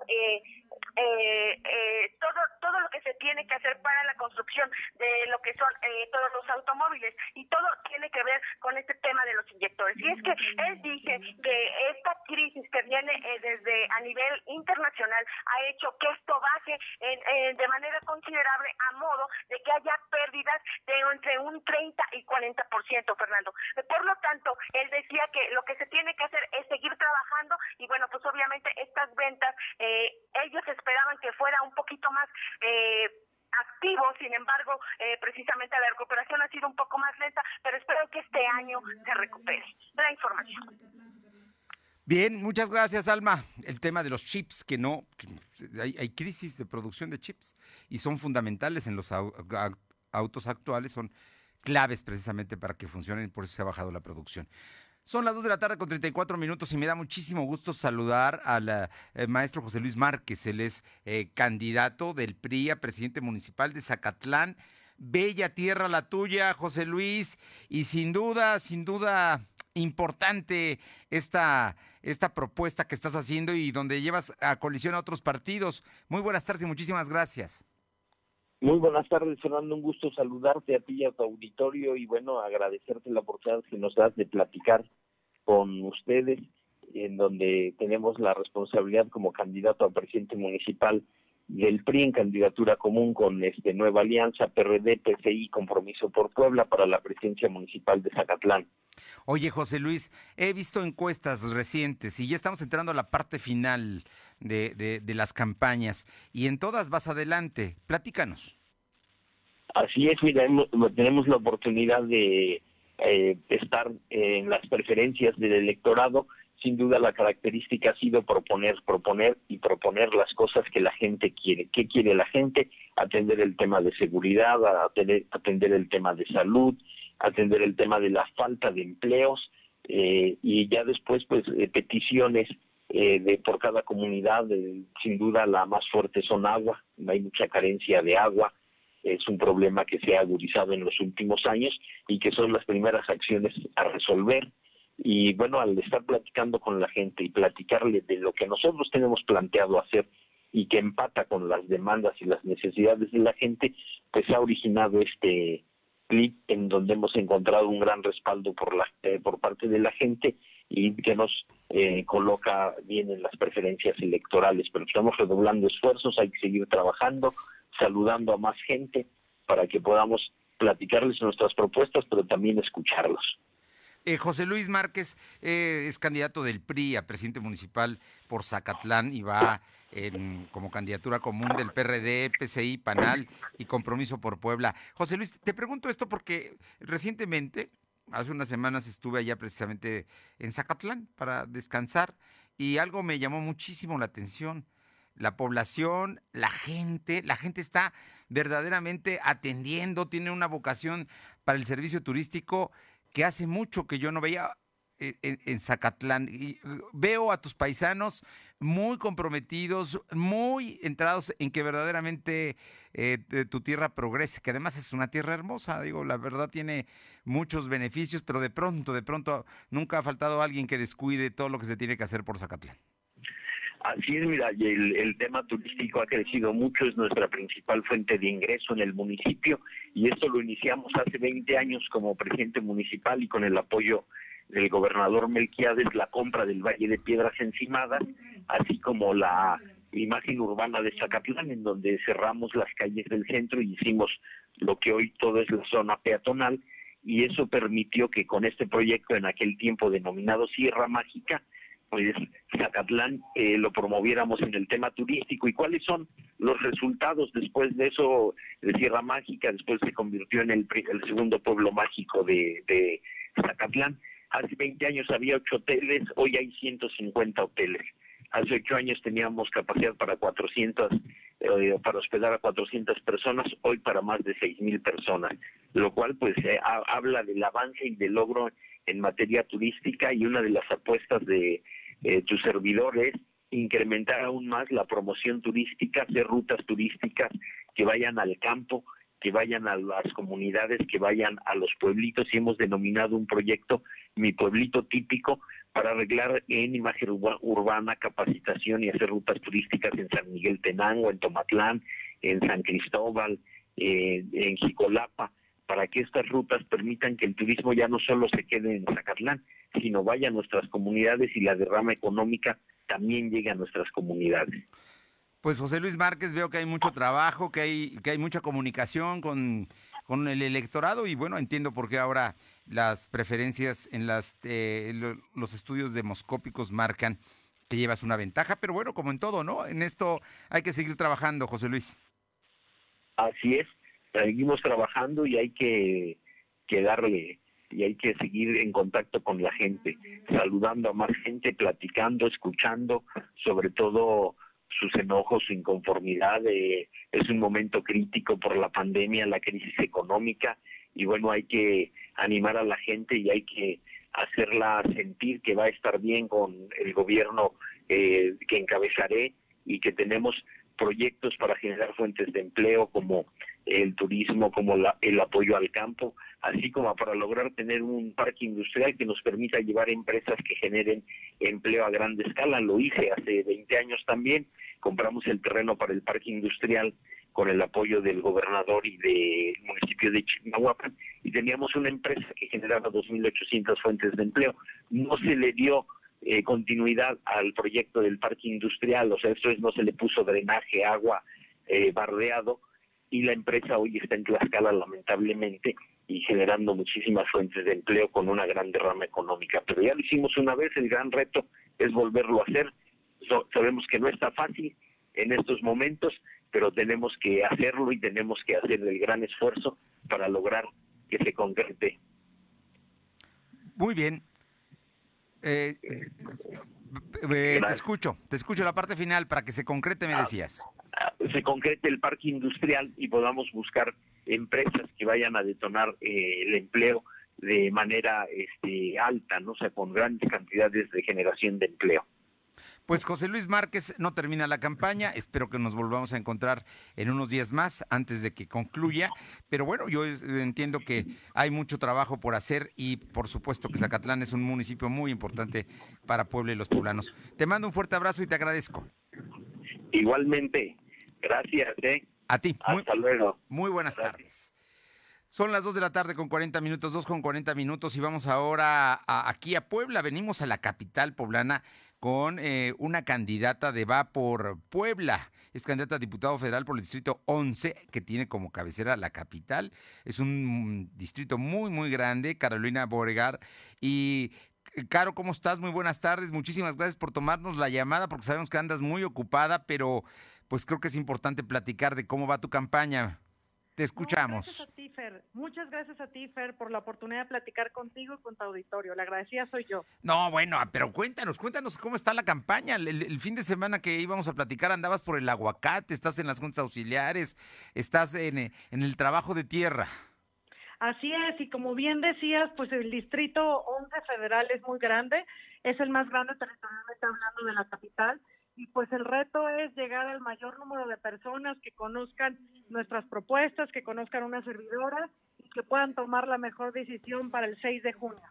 eh, eh, todo todo lo que se tiene que hacer para la construcción de lo que son eh, todos los automóviles. Y todo tiene que ver con este tema de los inyectores. Y es que él dice que esta crisis que viene eh, desde a nivel internacional ha hecho que esto baje en, de manera considerable a modo de que haya pérdidas de entre un 30 y 40 por ciento Fernando. Por lo tanto él decía que lo que se tiene que hacer es seguir trabajando y bueno pues obviamente estas ventas eh, ellos esperaban que fuera un poquito más eh, activo, sin embargo, eh, precisamente la recuperación ha sido un poco más lenta, pero espero que este año se recupere. La información. Bien, muchas gracias, Alma. El tema de los chips, que no, hay, hay crisis de producción de chips y son fundamentales en los autos actuales, son claves precisamente para que funcionen por eso se ha bajado la producción. Son las 2 de la tarde con 34 minutos y me da muchísimo gusto saludar al eh, maestro José Luis Márquez. Él es eh, candidato del PRI a presidente municipal de Zacatlán. Bella tierra la tuya, José Luis, y sin duda, sin duda importante esta, esta propuesta que estás haciendo y donde llevas a colisión a otros partidos. Muy buenas tardes y muchísimas gracias. Muy buenas tardes, Fernando. Un gusto saludarte a ti y a tu auditorio y bueno, agradecerte la oportunidad que nos das de platicar con ustedes, en donde tenemos la responsabilidad como candidato a presidente municipal del PRI en candidatura común con este Nueva Alianza, PRD, PCI, Compromiso por Puebla para la presidencia municipal de Zacatlán. Oye, José Luis, he visto encuestas recientes y ya estamos entrando a la parte final de, de, las campañas y en todas vas adelante. Platícanos. Así es, mira, tenemos la oportunidad de eh, estar en las preferencias del electorado sin duda la característica ha sido proponer, proponer y proponer las cosas que la gente quiere. ¿Qué quiere la gente? Atender el tema de seguridad, atender, atender el tema de salud, atender el tema de la falta de empleos eh, y ya después pues eh, peticiones eh, de por cada comunidad. sin duda la más fuerte son agua, hay mucha carencia de agua, es un problema que se ha agudizado en los últimos años y que son las primeras acciones a resolver y bueno, al estar platicando con la gente y platicarle de lo que nosotros tenemos planteado hacer y que empata con las demandas y las necesidades de la gente, pues ha originado este clip en donde hemos encontrado un gran respaldo por la eh, por parte de la gente y que nos eh, coloca bien en las preferencias electorales. Pero estamos redoblando esfuerzos, hay que seguir trabajando, saludando a más gente para que podamos platicarles nuestras propuestas, pero también escucharlos. Eh, José Luis Márquez eh, es candidato del PRI a presidente municipal por Zacatlán y va en, como candidatura común del PRD, PCI, PANAL y Compromiso por Puebla. José Luis, te pregunto esto porque recientemente, hace unas semanas estuve allá precisamente en Zacatlán para descansar y algo me llamó muchísimo la atención. La población, la gente, la gente está verdaderamente atendiendo, tiene una vocación para el servicio turístico que hace mucho que yo no veía eh, en, Zacatlán. Y uh, veo a tus paisanos muy comprometidos, muy entrados en que verdaderamente eh, tu tierra progrese, que además es una tierra hermosa, digo, la verdad tiene muchos beneficios, pero de pronto, de pronto, nunca ha faltado alguien que descuide todo lo que se tiene que hacer por Zacatlán. Así es, mira, el, el tema turístico ha crecido mucho, es nuestra principal fuente de ingreso en el municipio y esto lo iniciamos hace 20 años como presidente municipal y con el apoyo del gobernador Melquiades, la compra del Valle de Piedras Encimadas, así como la imagen urbana de Zacatlán, en donde cerramos las calles del centro y hicimos lo que hoy todo es la zona peatonal, y eso permitió que con este proyecto en aquel tiempo denominado Sierra Mágica, pues Zacatlán eh, lo promoviéramos en el tema turístico y cuáles son los resultados después de eso de Sierra Mágica, después se convirtió en el, segundo pueblo mágico de, de Zacatlán. Hace 20 años había ocho hoteles, hoy hay 150 hoteles. Hace ocho años teníamos capacidad para 400, eh, para hospedar a 400 personas, hoy para más de 6.000 personas, lo cual pues eh, habla del avance y del logro en materia turística y una de las apuestas de eh, tus servidores incrementar aún más la promoción turística, hacer rutas turísticas que vayan al campo, que vayan a las comunidades, que vayan a los pueblitos. Y hemos denominado un proyecto Mi Pueblito Típico para arreglar en imagen urbana, capacitación y hacer rutas turísticas en San Miguel Tenango, en Tomatlán, en San Cristóbal, eh, en Jicolapa para que estas rutas permitan que el turismo ya no solo se quede en Zacatlán, sino vaya a nuestras comunidades y la derrama económica también llegue a nuestras comunidades. Pues José Luis Márquez, veo que hay mucho trabajo, que hay, que hay mucha comunicación con, con el electorado y bueno, entiendo por qué ahora las preferencias en las, eh, los estudios demoscópicos marcan que llevas una ventaja, pero bueno, como en todo, ¿no? En esto hay que seguir trabajando, José Luis. Así es seguimos trabajando y hay que, darle y hay que seguir en contacto con la gente, saludando a más gente, platicando, escuchando, sobre todo sus enojos, su inconformidad. Eh, es un momento crítico por la pandemia, la crisis económica, y bueno, hay que animar a la gente y hay que hacerla sentir que va a estar bien con el gobierno eh, que encabezaré y que tenemos proyectos para generar fuentes de empleo como el turismo, como el apoyo al campo, así como para lograr tener un parque industrial que nos permita llevar empresas que generen empleo a gran escala. Lo hice hace 20 años también, compramos el terreno para el parque industrial con el apoyo del gobernador y del municipio de Chimahuapan y teníamos una empresa que generaba 2.800 fuentes de empleo. No se le dio eh, continuidad al proyecto del parque industrial, o sea, eso es, no se le puso drenaje, agua, eh, bardeado, y la empresa hoy está en Tlaxcala lamentablemente y generando muchísimas fuentes de empleo con una gran derrama económica. Pero ya lo hicimos una vez, el gran reto es volverlo a hacer. sabemos que no está fácil en estos momentos, pero tenemos que hacerlo y tenemos que hacer el gran esfuerzo para lograr que se concrete. Muy bien, eh, eh, te escucho, te escucho la parte final para que se concrete, me ah, decías. Ah, se concrete el parque industrial y podamos buscar empresas que vayan a detonar el empleo de manera este, alta, ¿no? o sea, con grandes cantidades de generación de empleo. Pues José Luis Márquez no termina la campaña, espero que nos volvamos a encontrar en unos días más antes de que concluya, pero bueno, yo entiendo que hay mucho trabajo por hacer y por supuesto que Zacatlán es un municipio muy importante para Puebla y los poblanos. Te mando un fuerte abrazo y te agradezco. Igualmente, gracias. ¿eh? A ti. Hasta luego. Muy buenas tardes. Son las 2 de la tarde con 40 minutos, 2 con 40 minutos y vamos ahora aquí a Puebla. Venimos a la capital poblana con eh, una candidata de Va por Puebla. Es candidata a diputado federal por el distrito 11, que tiene como cabecera la capital. Es un distrito muy, muy grande, Carolina Boregar. Y Caro, ¿cómo estás? Muy buenas tardes. Muchísimas gracias por tomarnos la llamada, porque sabemos que andas muy ocupada, pero pues creo que es importante platicar de cómo va tu campaña. Te escuchamos. gracias a ti, Fer. Muchas gracias a ti, Fer, por la oportunidad de platicar contigo y con tu auditorio. La agradecida soy yo. No, bueno, pero cuéntanos, cuéntanos cómo está la campaña. El, fin de semana que íbamos a platicar andabas por el aguacate, estás en las juntas auxiliares, estás en, en el trabajo de tierra. Así es, y como bien decías, pues el distrito 11 federal es muy grande, es el más grande territorialmente hablando de la capital y pues el reto es llegar al mayor número de personas que conozcan nuestras propuestas, que conozcan una servidora y que puedan tomar la mejor decisión para el 6 de junio.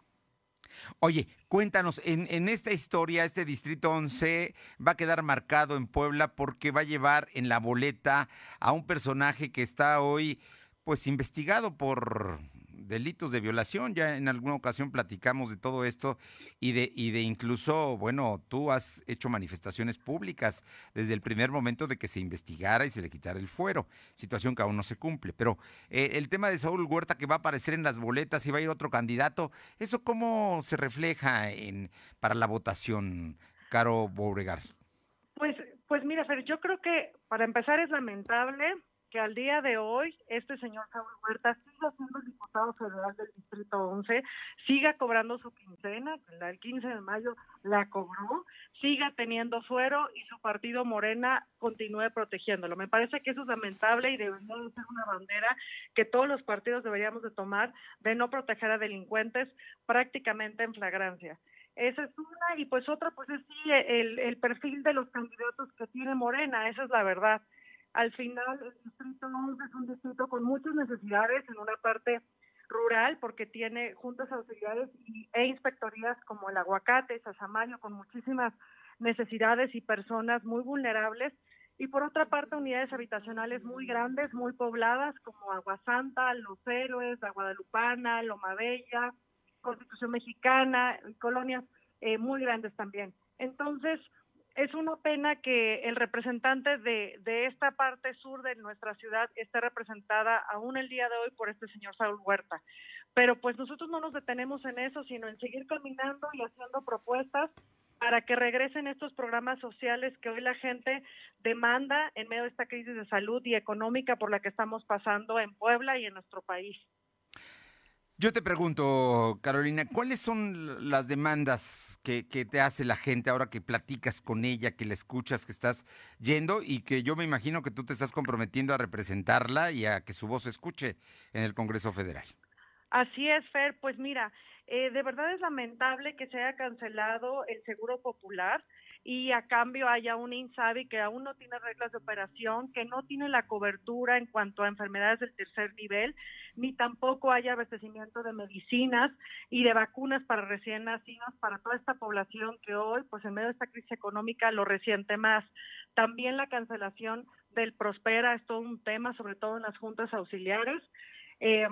Oye, cuéntanos, en, en, esta historia, este Distrito 11 va a quedar marcado en Puebla porque va a llevar en la boleta a un personaje que está hoy, pues, investigado por delitos de violación. Ya en alguna ocasión platicamos de todo esto y de, y de incluso, bueno, tú has hecho manifestaciones públicas desde el primer momento de que se investigara y se le quitara el fuero, situación que aún no se cumple. Pero eh, el tema de Saúl Huerta que va a aparecer en las boletas y va a ir otro candidato, ¿eso cómo se refleja en, para la votación, Caro Bouregar? Pues, pues mira, Fer, yo creo que para empezar es lamentable que al día de hoy este señor Saúl Huerta siga siendo el diputado federal del Distrito 11, siga cobrando su quincena, el 15 de mayo la cobró, siga teniendo fuero y su partido Morena continúe protegiéndolo. Me parece que eso es lamentable y debería de ser una bandera que todos los partidos deberíamos de tomar de no proteger a delincuentes prácticamente en flagrancia. Esa es una, y pues otra, pues es sí, el perfil de los candidatos que tiene Morena, esa es la verdad. Al final, el distrito 11 es un distrito con muchas necesidades en una parte rural porque tiene juntas auxiliares e inspectorías como el aguacate, Sasamayo, con muchísimas necesidades y personas muy vulnerables. Y por otra parte, unidades habitacionales muy grandes, muy pobladas, como Agua Santa, Los Héroes, La Guadalupana, Loma Bella, Constitución Mexicana, y colonias eh, muy grandes también. Entonces, es una pena que el representante de, de, esta parte sur de nuestra ciudad esté representada aún el día de hoy por este señor Saúl Huerta. Pero pues nosotros no nos detenemos en eso, sino en seguir caminando y haciendo propuestas para que regresen estos programas sociales que hoy la gente demanda en medio de esta crisis de salud y económica por la que estamos pasando en Puebla y en nuestro país. Yo te pregunto, Carolina, ¿cuáles son las demandas que, te hace la gente ahora que platicas con ella, que la escuchas, que estás yendo y que yo me imagino que tú te estás comprometiendo a representarla y a que su voz se escuche en el Congreso Federal? Así es, Fer. Pues mira, eh, de verdad es lamentable que se haya cancelado el Seguro Popular y a cambio haya un INSABI que aún no tiene reglas de operación, que no tiene la cobertura en cuanto a enfermedades del tercer nivel, ni tampoco haya abastecimiento de medicinas y de vacunas para recién nacidos, para toda esta población que hoy, pues en medio de esta crisis económica, lo resiente más. También la cancelación del Prospera es todo un tema, sobre todo en las juntas auxiliares. Eh,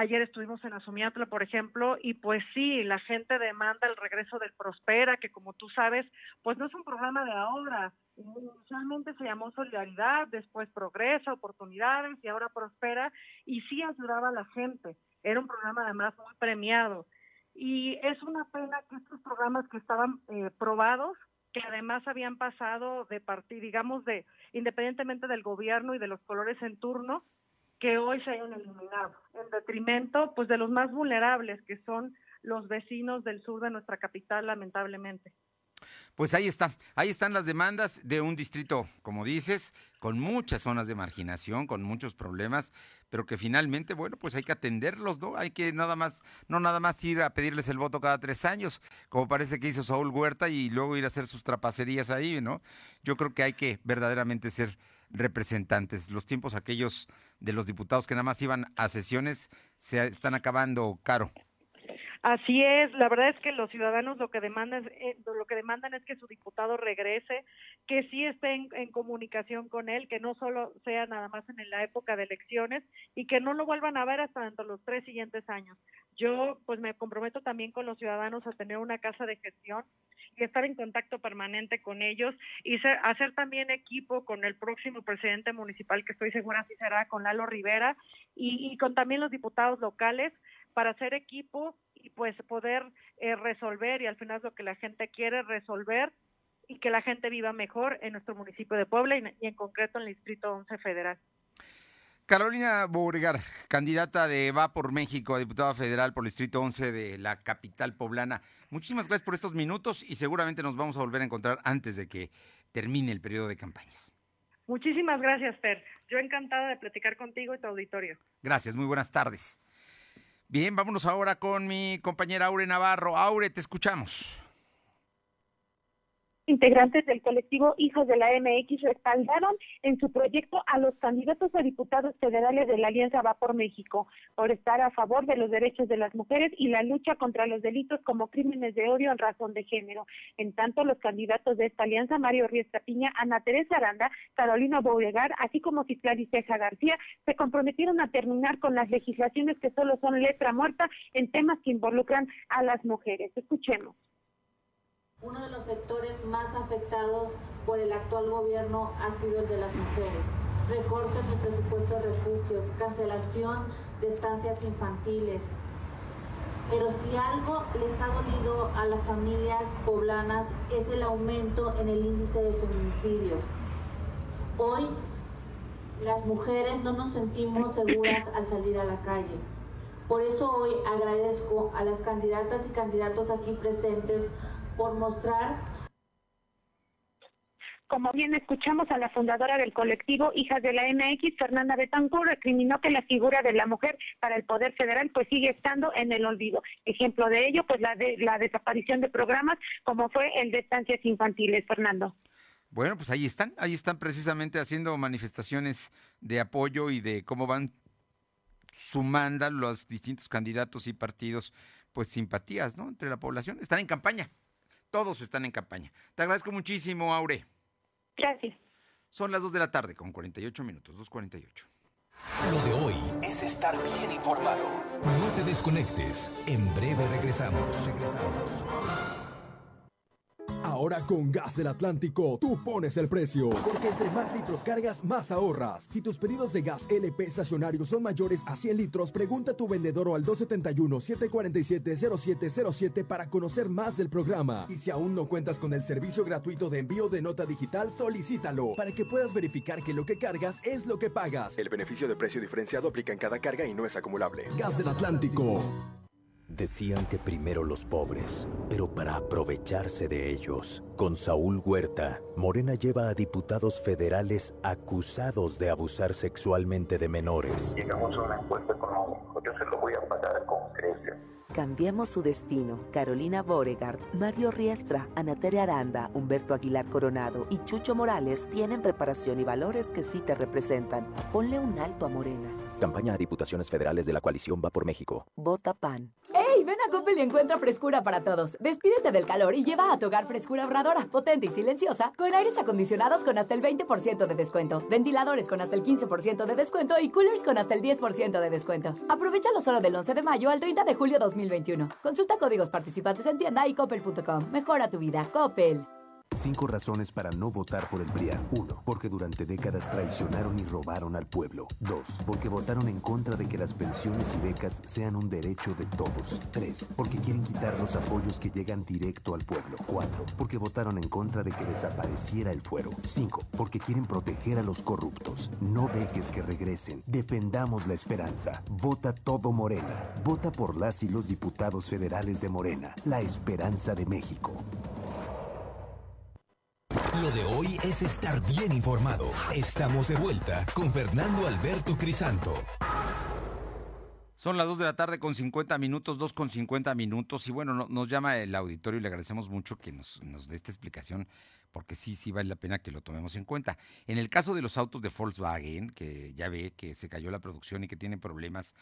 Ayer estuvimos en Asumiatla, por ejemplo, y pues sí, la gente demanda el regreso del Prospera, que como tú sabes, pues no es un programa de ahora. Inicialmente se llamó Solidaridad, después Progreso, Oportunidades y ahora Prospera, y sí ayudaba a la gente. Era un programa además muy premiado. Y es una pena que estos programas que estaban eh, probados, que además habían pasado de partir, digamos, de independientemente del gobierno y de los colores en turno, que hoy se hayan eliminado, en detrimento pues de los más vulnerables, que son los vecinos del sur de nuestra capital, lamentablemente. Pues ahí está, ahí están las demandas de un distrito, como dices, con muchas zonas de marginación, con muchos problemas, pero que finalmente, bueno, pues hay que atenderlos, ¿no? Hay que nada más, no nada más ir a pedirles el voto cada tres años, como parece que hizo Saúl Huerta, y luego ir a hacer sus trapacerías ahí, ¿no? Yo creo que hay que verdaderamente ser representantes. Los tiempos aquellos de los diputados que nada más iban a sesiones se están acabando caro. Así es, la verdad es que los ciudadanos lo que demandan eh, lo que demandan es que su diputado regrese, que sí esté en, comunicación con él, que no solo sea nada más en la época de elecciones y que no lo vuelvan a ver hasta dentro de los tres siguientes años. Yo pues me comprometo también con los ciudadanos a tener una casa de gestión y estar en contacto permanente con ellos y hacer también equipo con el próximo presidente municipal que estoy segura así será con Lalo Rivera y con también los diputados locales para hacer equipo y pues poder eh, resolver y al final es lo que la gente quiere resolver y que la gente viva mejor en nuestro municipio de Puebla y, y en concreto en el Distrito 11 Federal. Carolina Beauregard, candidata de Va por México a diputada federal por el Distrito 11 de la capital poblana. Muchísimas gracias por estos minutos y seguramente nos vamos a volver a encontrar antes de que termine el periodo de campañas. Muchísimas gracias, Fer. Yo encantada de platicar contigo y tu auditorio. Gracias, muy buenas tardes. Bien, vámonos ahora con mi compañera Aure Navarro. Aure, te escuchamos integrantes del colectivo Hijos de la MX respaldaron en su proyecto a los candidatos a diputados federales de la Alianza Va por México por estar a favor de los derechos de las mujeres y la lucha contra los delitos como crímenes de odio en razón de género. En tanto, los candidatos de esta alianza, Mario Riestra Piña, Ana Teresa Aranda, Carolina Beauregard, así como Citlari Ceja García, se comprometieron a terminar con las legislaciones que solo son letra muerta en temas que involucran a las mujeres. Escuchemos. Uno de los sectores más afectados por el actual gobierno ha sido el de las mujeres. Recortes en el presupuesto de refugios, cancelación de estancias infantiles. Pero si algo les ha dolido a las familias poblanas es el aumento en el índice de feminicidios. Hoy las mujeres no nos sentimos seguras al salir a la calle. Por eso hoy agradezco a las candidatas y candidatos aquí presentes por mostrar como bien escuchamos a la fundadora del colectivo Hijas de la MX, Fernanda Betancourt, recriminó que la figura de la mujer para el Poder Federal pues sigue estando en el olvido. Ejemplo de ello, pues la de la desaparición de programas como fue el de estancias infantiles. Fernando. Bueno, pues ahí están, ahí están precisamente haciendo manifestaciones de apoyo y de cómo van sumando los distintos candidatos y partidos, pues simpatías, ¿no? Entre la población. Están en campaña. Todos están en campaña. Te agradezco muchísimo, Aure. Gracias. Son las 2 de la tarde con 48 minutos, 2.48. Lo de hoy es estar bien informado. No te desconectes. En breve regresamos. Regresamos. Ahora con Gas del Atlántico, tú pones el precio. Porque entre más litros cargas, más ahorras. Si tus pedidos de gas LP estacionario son mayores a 100 litros, pregunta a tu vendedor o al 271-747-0707 para conocer más del programa. Y si aún no cuentas con el servicio gratuito de envío de nota digital, solicítalo para que puedas verificar que lo que cargas es lo que pagas. El beneficio de precio diferenciado aplica en cada carga y no es acumulable. Gas del Atlántico. Decían que primero los pobres, pero para aprovecharse de ellos. Con Saúl Huerta, Morena lleva a diputados federales acusados de abusar sexualmente de menores. Llegamos a un encuentro económico, yo se lo voy a pagar pagar con creces. Cambiemos su destino. Carolina Boregard, Mario Riestra, Anatere Aranda, Humberto Aguilar Coronado y Chucho Morales tienen preparación y valores que sí te representan. Ponle un alto a Morena. Campaña a Diputaciones Federales de la Coalición Va por México. Vota PAN. ¡Ey! Ven a Coppel y encuentra frescura para todos. Despídete del calor y lleva a tu hogar frescura ahorradora, potente y silenciosa, con aires acondicionados con hasta el 20% de descuento, ventiladores con hasta el 15% de descuento y coolers con hasta el 10% de descuento. Aprovechalo solo del 11 de mayo al 30 de julio 2021. Consulta códigos participantes en tienda y coppel.com. Mejora tu vida. Coppel. Cinco razones para no votar por el PRIAN. 1. Porque durante décadas traicionaron y robaron al pueblo. 2. Porque votaron en contra de que las pensiones y becas sean un derecho de todos. 3. Porque quieren quitar los apoyos que llegan directo al pueblo. 4. Porque votaron en contra de que desapareciera el fuero. 5. Porque quieren proteger a los corruptos. No dejes que regresen. Defendamos la esperanza. Vota todo Morena. Vota por las y los diputados federales de Morena. La esperanza de México. Lo de hoy es estar bien informado. Estamos de vuelta con Fernando Alberto Crisanto. Son las 2 de la tarde con 50 minutos, 2 con 50 minutos. Y bueno, no- nos llama el auditorio y le agradecemos mucho que nos, nos dé esta explicación, porque sí, sí vale la pena que lo tomemos en cuenta. En el caso de los autos de Volkswagen, que ya ve que se cayó la producción y que tienen problemas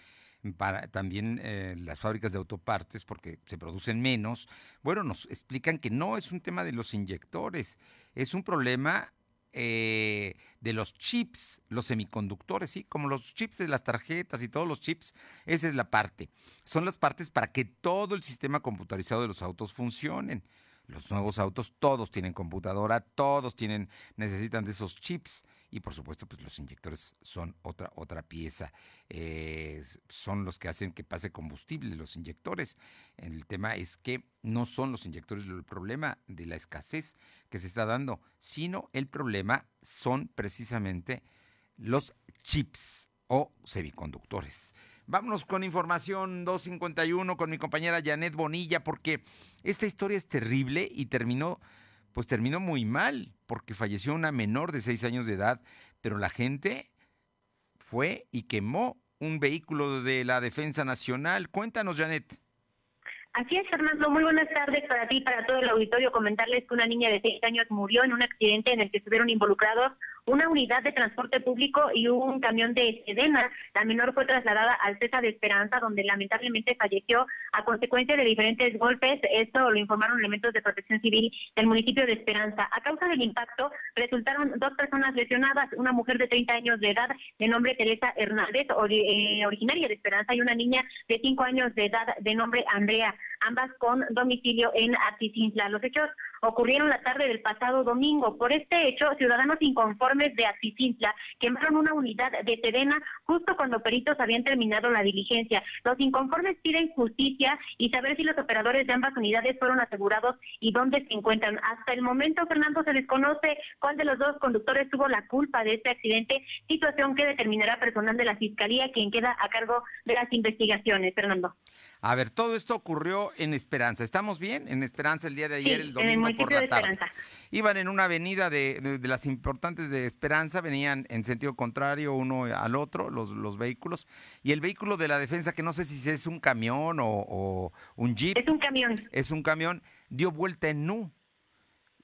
también eh, las fábricas de autopartes porque se producen menos, bueno, nos explican que no es un tema de los inyectores, es un problema eh, de los chips, los semiconductores, ¿sí? Como los chips de las tarjetas y todos los chips, esa es la parte. Son las partes para que todo el sistema computarizado de los autos funcionen. Los nuevos autos todos tienen computadora, todos tienen necesitan de esos chips y por supuesto pues los inyectores son otra otra pieza. Eh, son los que hacen que pase combustible los inyectores. El tema es que no son los inyectores el problema de la escasez que se está dando, sino el problema son precisamente los chips o semiconductores. Vámonos con información 251 con mi compañera Janet Bonilla, porque esta historia es terrible y terminó, pues terminó muy mal, porque falleció una menor de seis años de edad, pero la gente fue y quemó un vehículo de la Defensa Nacional. Cuéntanos, Janet. Así es, Fernando. Muy buenas tardes para ti y para todo el auditorio. Comentarles que una niña de seis años murió en un accidente en el que estuvieron involucrados una unidad de transporte público y un camión de Sedena. La menor fue trasladada al CESA de Esperanza, donde lamentablemente falleció a consecuencia de diferentes golpes. Esto lo informaron elementos de protección civil del municipio de Esperanza. A causa del impacto, resultaron dos personas lesionadas, una mujer de 30 años de edad, de nombre Teresa Hernández, eh, originaria de Esperanza, y una niña de 5 años de edad, de nombre Andrea, ambas con domicilio en Atizintla. Los hechos ocurrieron la tarde del pasado domingo. Por este hecho, ciudadanos inconformes de Atizintla quemaron una unidad de Sedena justo cuando peritos habían terminado la diligencia. Los inconformes piden justicia y saber si los operadores de ambas unidades fueron asegurados y dónde se encuentran. Hasta el momento, Fernando, se desconoce cuál de los dos conductores tuvo la culpa de este accidente, situación que determinará personal de la Fiscalía, quien queda a cargo de las investigaciones. Fernando. A ver, todo esto ocurrió en Esperanza. ¿Estamos bien? En Esperanza el día de ayer, Sí, el en el domingo por la de tarde. Iban en una avenida de, de- de las importantes de Esperanza, venían en sentido contrario uno al otro, los, los vehículos, y el vehículo de la defensa, que no sé si es un camión o, o un jeep. Es un camión. Es un camión, dio vuelta en nu,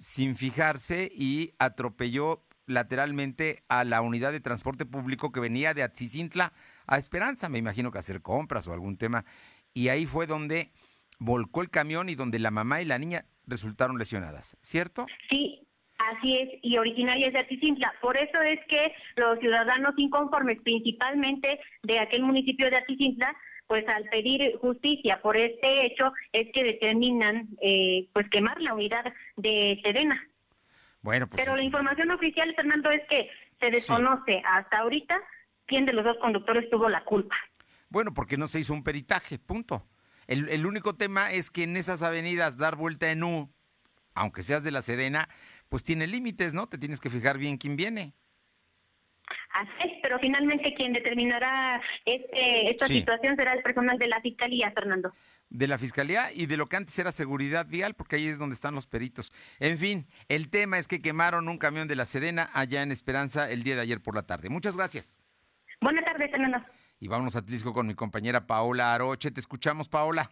sin fijarse, y atropelló lateralmente a la unidad de transporte público que venía de Atzicintla a Esperanza, me imagino que hacer compras o algún tema. Y ahí fue donde volcó el camión y donde la mamá y la niña resultaron lesionadas, ¿cierto? Sí, así es, y originarias de Atizintla. Por eso es que los ciudadanos inconformes, principalmente de aquel municipio de Atizintla, pues al pedir justicia por este hecho es que determinan eh, pues quemar la unidad de Sedena. Bueno, pues Pero la información oficial, Fernando, es que se desconoce hasta ahorita quién de los dos conductores tuvo la culpa. Bueno, porque no se hizo un peritaje, punto. El, el único tema es que en esas avenidas dar vuelta en U, aunque seas de la Sedena, pues tiene límites, ¿no? Te tienes que fijar bien quién viene. Así es, pero finalmente quien determinará este, esta Sí. situación será el personal de la Fiscalía, Fernando. De la Fiscalía y de lo que antes era seguridad vial, porque ahí es donde están los peritos. En fin, el tema es que quemaron un camión de la Sedena allá en Esperanza el día de ayer por la tarde. Muchas gracias. Buenas tardes, Fernando. Y vámonos a Atlisco con mi compañera Paola Aroche. Te escuchamos, Paola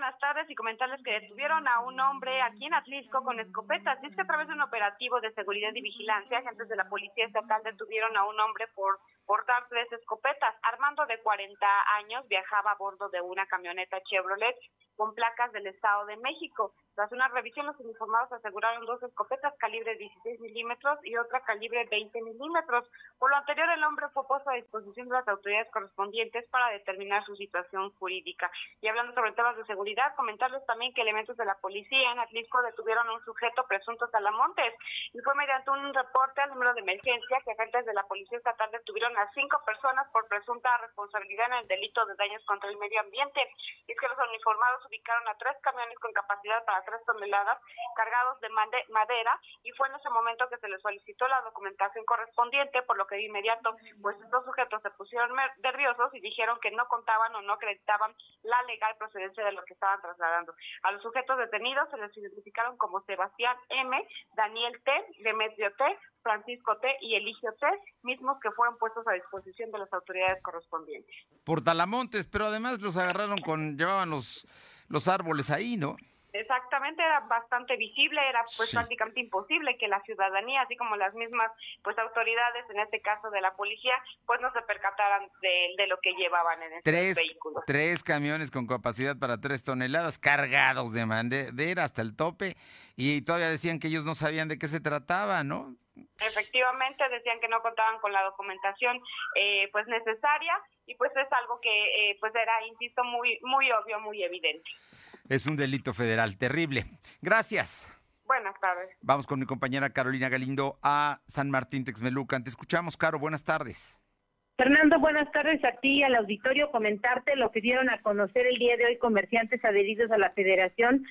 buenas tardes y comentarles que detuvieron a un hombre aquí en Atlisco con escopetas. Y es que a través de un operativo de seguridad y vigilancia, agentes de la Policía Estatal detuvieron a un hombre por portar tres escopetas. Armando, de 40 años, viajaba a bordo de una camioneta Chevrolet con placas del Estado de México. Tras una revisión, los uniformados aseguraron dos escopetas calibre 16 milímetros y otra calibre 20 milímetros. Por lo anterior, el hombre fue puesto a disposición de las autoridades correspondientes para determinar su situación jurídica. Y hablando sobre temas de seguridad, comentarles también que elementos de la policía en Atlisco detuvieron a un sujeto presunto salamontes y fue mediante un reporte al número de emergencia que agentes de la Policía Estatal detuvieron a cinco personas por presunta responsabilidad en el delito de daños contra el medio ambiente. Y es que los uniformados ubicaron a tres camiones con capacidad para tres toneladas cargados de madera y fue en ese momento que se les solicitó la documentación correspondiente, por lo que de inmediato pues estos sujetos se pusieron nerviosos y dijeron que no contaban o no acreditaban la legal procedencia de lo que estaban trasladando. A los sujetos detenidos se les identificaron como Sebastián M, Daniel T, Demetrio T, Francisco T y Eligio T, mismos que fueron puestos a disposición de las autoridades correspondientes. Por Talamontes, pero además los agarraron con, llevaban los, los árboles ahí, ¿no? Exactamente, era bastante visible, era pues prácticamente imposible que la ciudadanía, así como las mismas pues autoridades, en este caso de la policía, pues no se percataran de, lo que llevaban en tres, vehículos. Tres camiones con capacidad para tres toneladas cargados de madera hasta el tope y todavía decían que ellos no sabían de qué se trataba, ¿no? Efectivamente, decían que no contaban con la documentación eh, pues necesaria y pues es algo que eh, pues era, insisto, muy, muy obvio, muy evidente. Es un delito federal terrible. Gracias. Buenas tardes. Vamos con mi compañera Carolina Galindo a San Martín Texmelucan. Te escuchamos, Caro. Buenas tardes. Fernando, buenas tardes a ti y al auditorio. Comentarte lo que dieron a conocer el día de hoy comerciantes adheridos a la Federación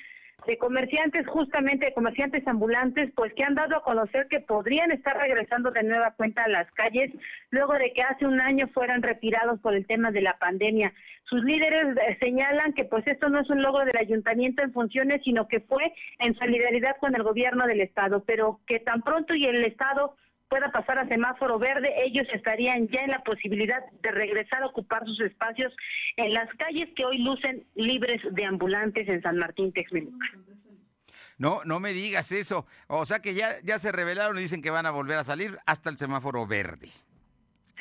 de comerciantes, justamente de comerciantes ambulantes, pues que han dado a conocer que podrían estar regresando de nueva cuenta a las calles luego de que hace un año fueran retirados por el tema de la pandemia. Sus líderes eh, señalan que pues esto no es un logro del ayuntamiento en funciones, sino que fue en solidaridad con el gobierno del estado, pero que tan pronto y el estado pueda pasar a semáforo verde, ellos estarían ya en la posibilidad de regresar a ocupar sus espacios en las calles que hoy lucen libres de ambulantes en San Martín Texmeluca. No, no me digas eso. O sea que ya, ya se revelaron y dicen que van a volver a salir hasta el semáforo verde.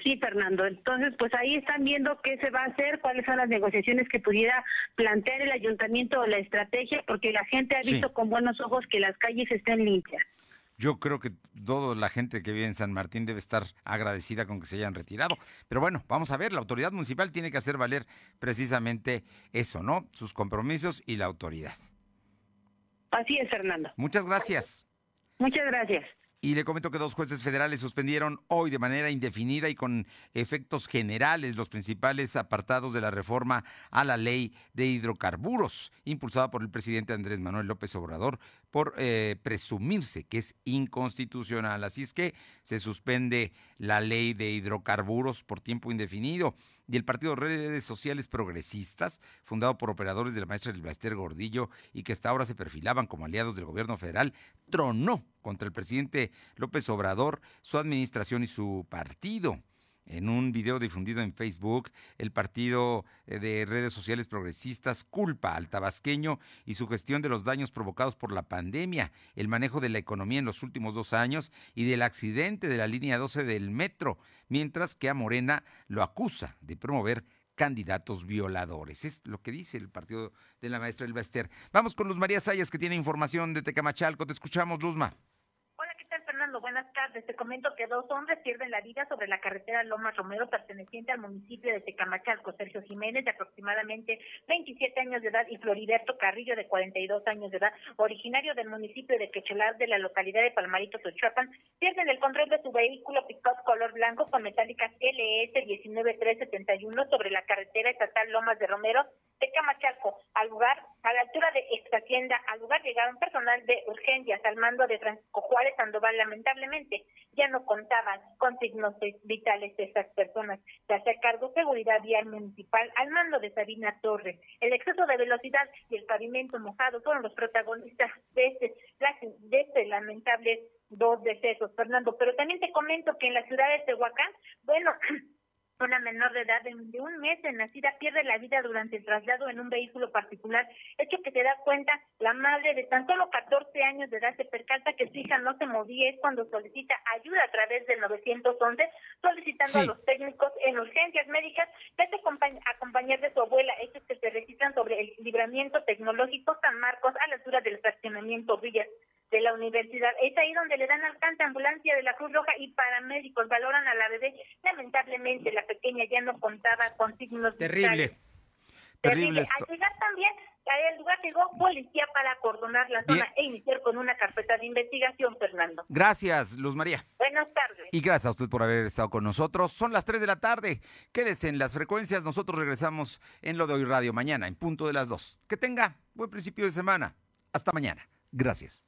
Sí, Fernando. Entonces, pues ahí están viendo qué se va a hacer, cuáles son las negociaciones que pudiera plantear el ayuntamiento o la estrategia, porque la gente ha visto con buenos ojos que las calles estén limpias. Yo creo que toda la gente que vive en San Martín debe estar agradecida con que se hayan retirado. Pero bueno, vamos a ver, la autoridad municipal tiene que hacer valer precisamente eso, ¿no? Sus compromisos y la autoridad. Así es, Fernando. Muchas gracias. Muchas gracias. Y le comento que dos jueces federales suspendieron hoy de manera indefinida y con efectos generales los principales apartados de la reforma a la ley de hidrocarburos, impulsada por el presidente Andrés Manuel López Obrador, por eh, presumirse que es inconstitucional. Así es que se suspende la ley de hidrocarburos por tiempo indefinido. Y el Partido de Redes Sociales Progresistas, fundado por operadores de la maestra del Baster Gordillo y que hasta ahora se perfilaban como aliados del gobierno federal, tronó contra el presidente López Obrador, su administración y su partido. En un video difundido en Facebook, el partido eh, de redes sociales progresistas culpa al tabasqueño y su gestión de los daños provocados por la pandemia, el manejo de la economía en los últimos dos años y del accidente de la línea 12 del metro, mientras que a Morena lo acusa de promover candidatos violadores. Es lo que dice el partido de la maestra Elba Ester. Vamos con Luz María Sayas, que tiene información de Tecamachalco. Te escuchamos, Luzma. Buenas tardes. Te comento que dos hombres pierden la vida sobre la carretera Lomas Romero, perteneciente al municipio de Tecamachalco. Sergio Jiménez, de aproximadamente 27 años de edad, y Floriberto Carrillo, de 42 años de edad, originario del municipio de Quechelar, de la localidad de Palmarito, Tochuapan, pierden el control de su vehículo pick-up color blanco con metálicas LS 19371 sobre la carretera estatal Lomas de Romero, Tecamachalco. Al lugar, a la altura de esta hacienda, al lugar llegaron personal de urgencias al mando de Francisco Juárez Sandoval lamentablemente ya no contaban con signos vitales de estas personas. Se hace cargo seguridad vial municipal al mando de Sabina Torres. El exceso de velocidad y el pavimento mojado fueron los protagonistas de este, de este lamentable dos decesos, Fernando. Pero también te comento que en la ciudad de Tehuacán, bueno, Una menor de edad de un mes de nacida pierde la vida durante el traslado en un vehículo particular, hecho que se da cuenta la madre de tan solo 14 años de edad se percata que su hija no se movía es cuando solicita ayuda a través del 911, solicitando a los técnicos en urgencias médicas que se acompañar de su abuela, hechos que se registran sobre el libramiento tecnológico San Marcos a la altura del estacionamiento Villas de la universidad. Es ahí donde le dan alcance ambulancia de la Cruz Roja y paramédicos valoran a la bebé. Lamentablemente la pequeña ya no contaba con signos Terrible. Terrible. Al llegar también al lugar llegó policía para acordonar la zona e iniciar con una carpeta de investigación, Fernando. Gracias, Luz María. Buenas tardes. Y gracias a usted por haber estado con nosotros. Son las 3 de la tarde. Quédese en las frecuencias. Nosotros regresamos en lo de hoy radio mañana, en punto de las 2. Que tenga buen principio de semana. Hasta mañana. Gracias.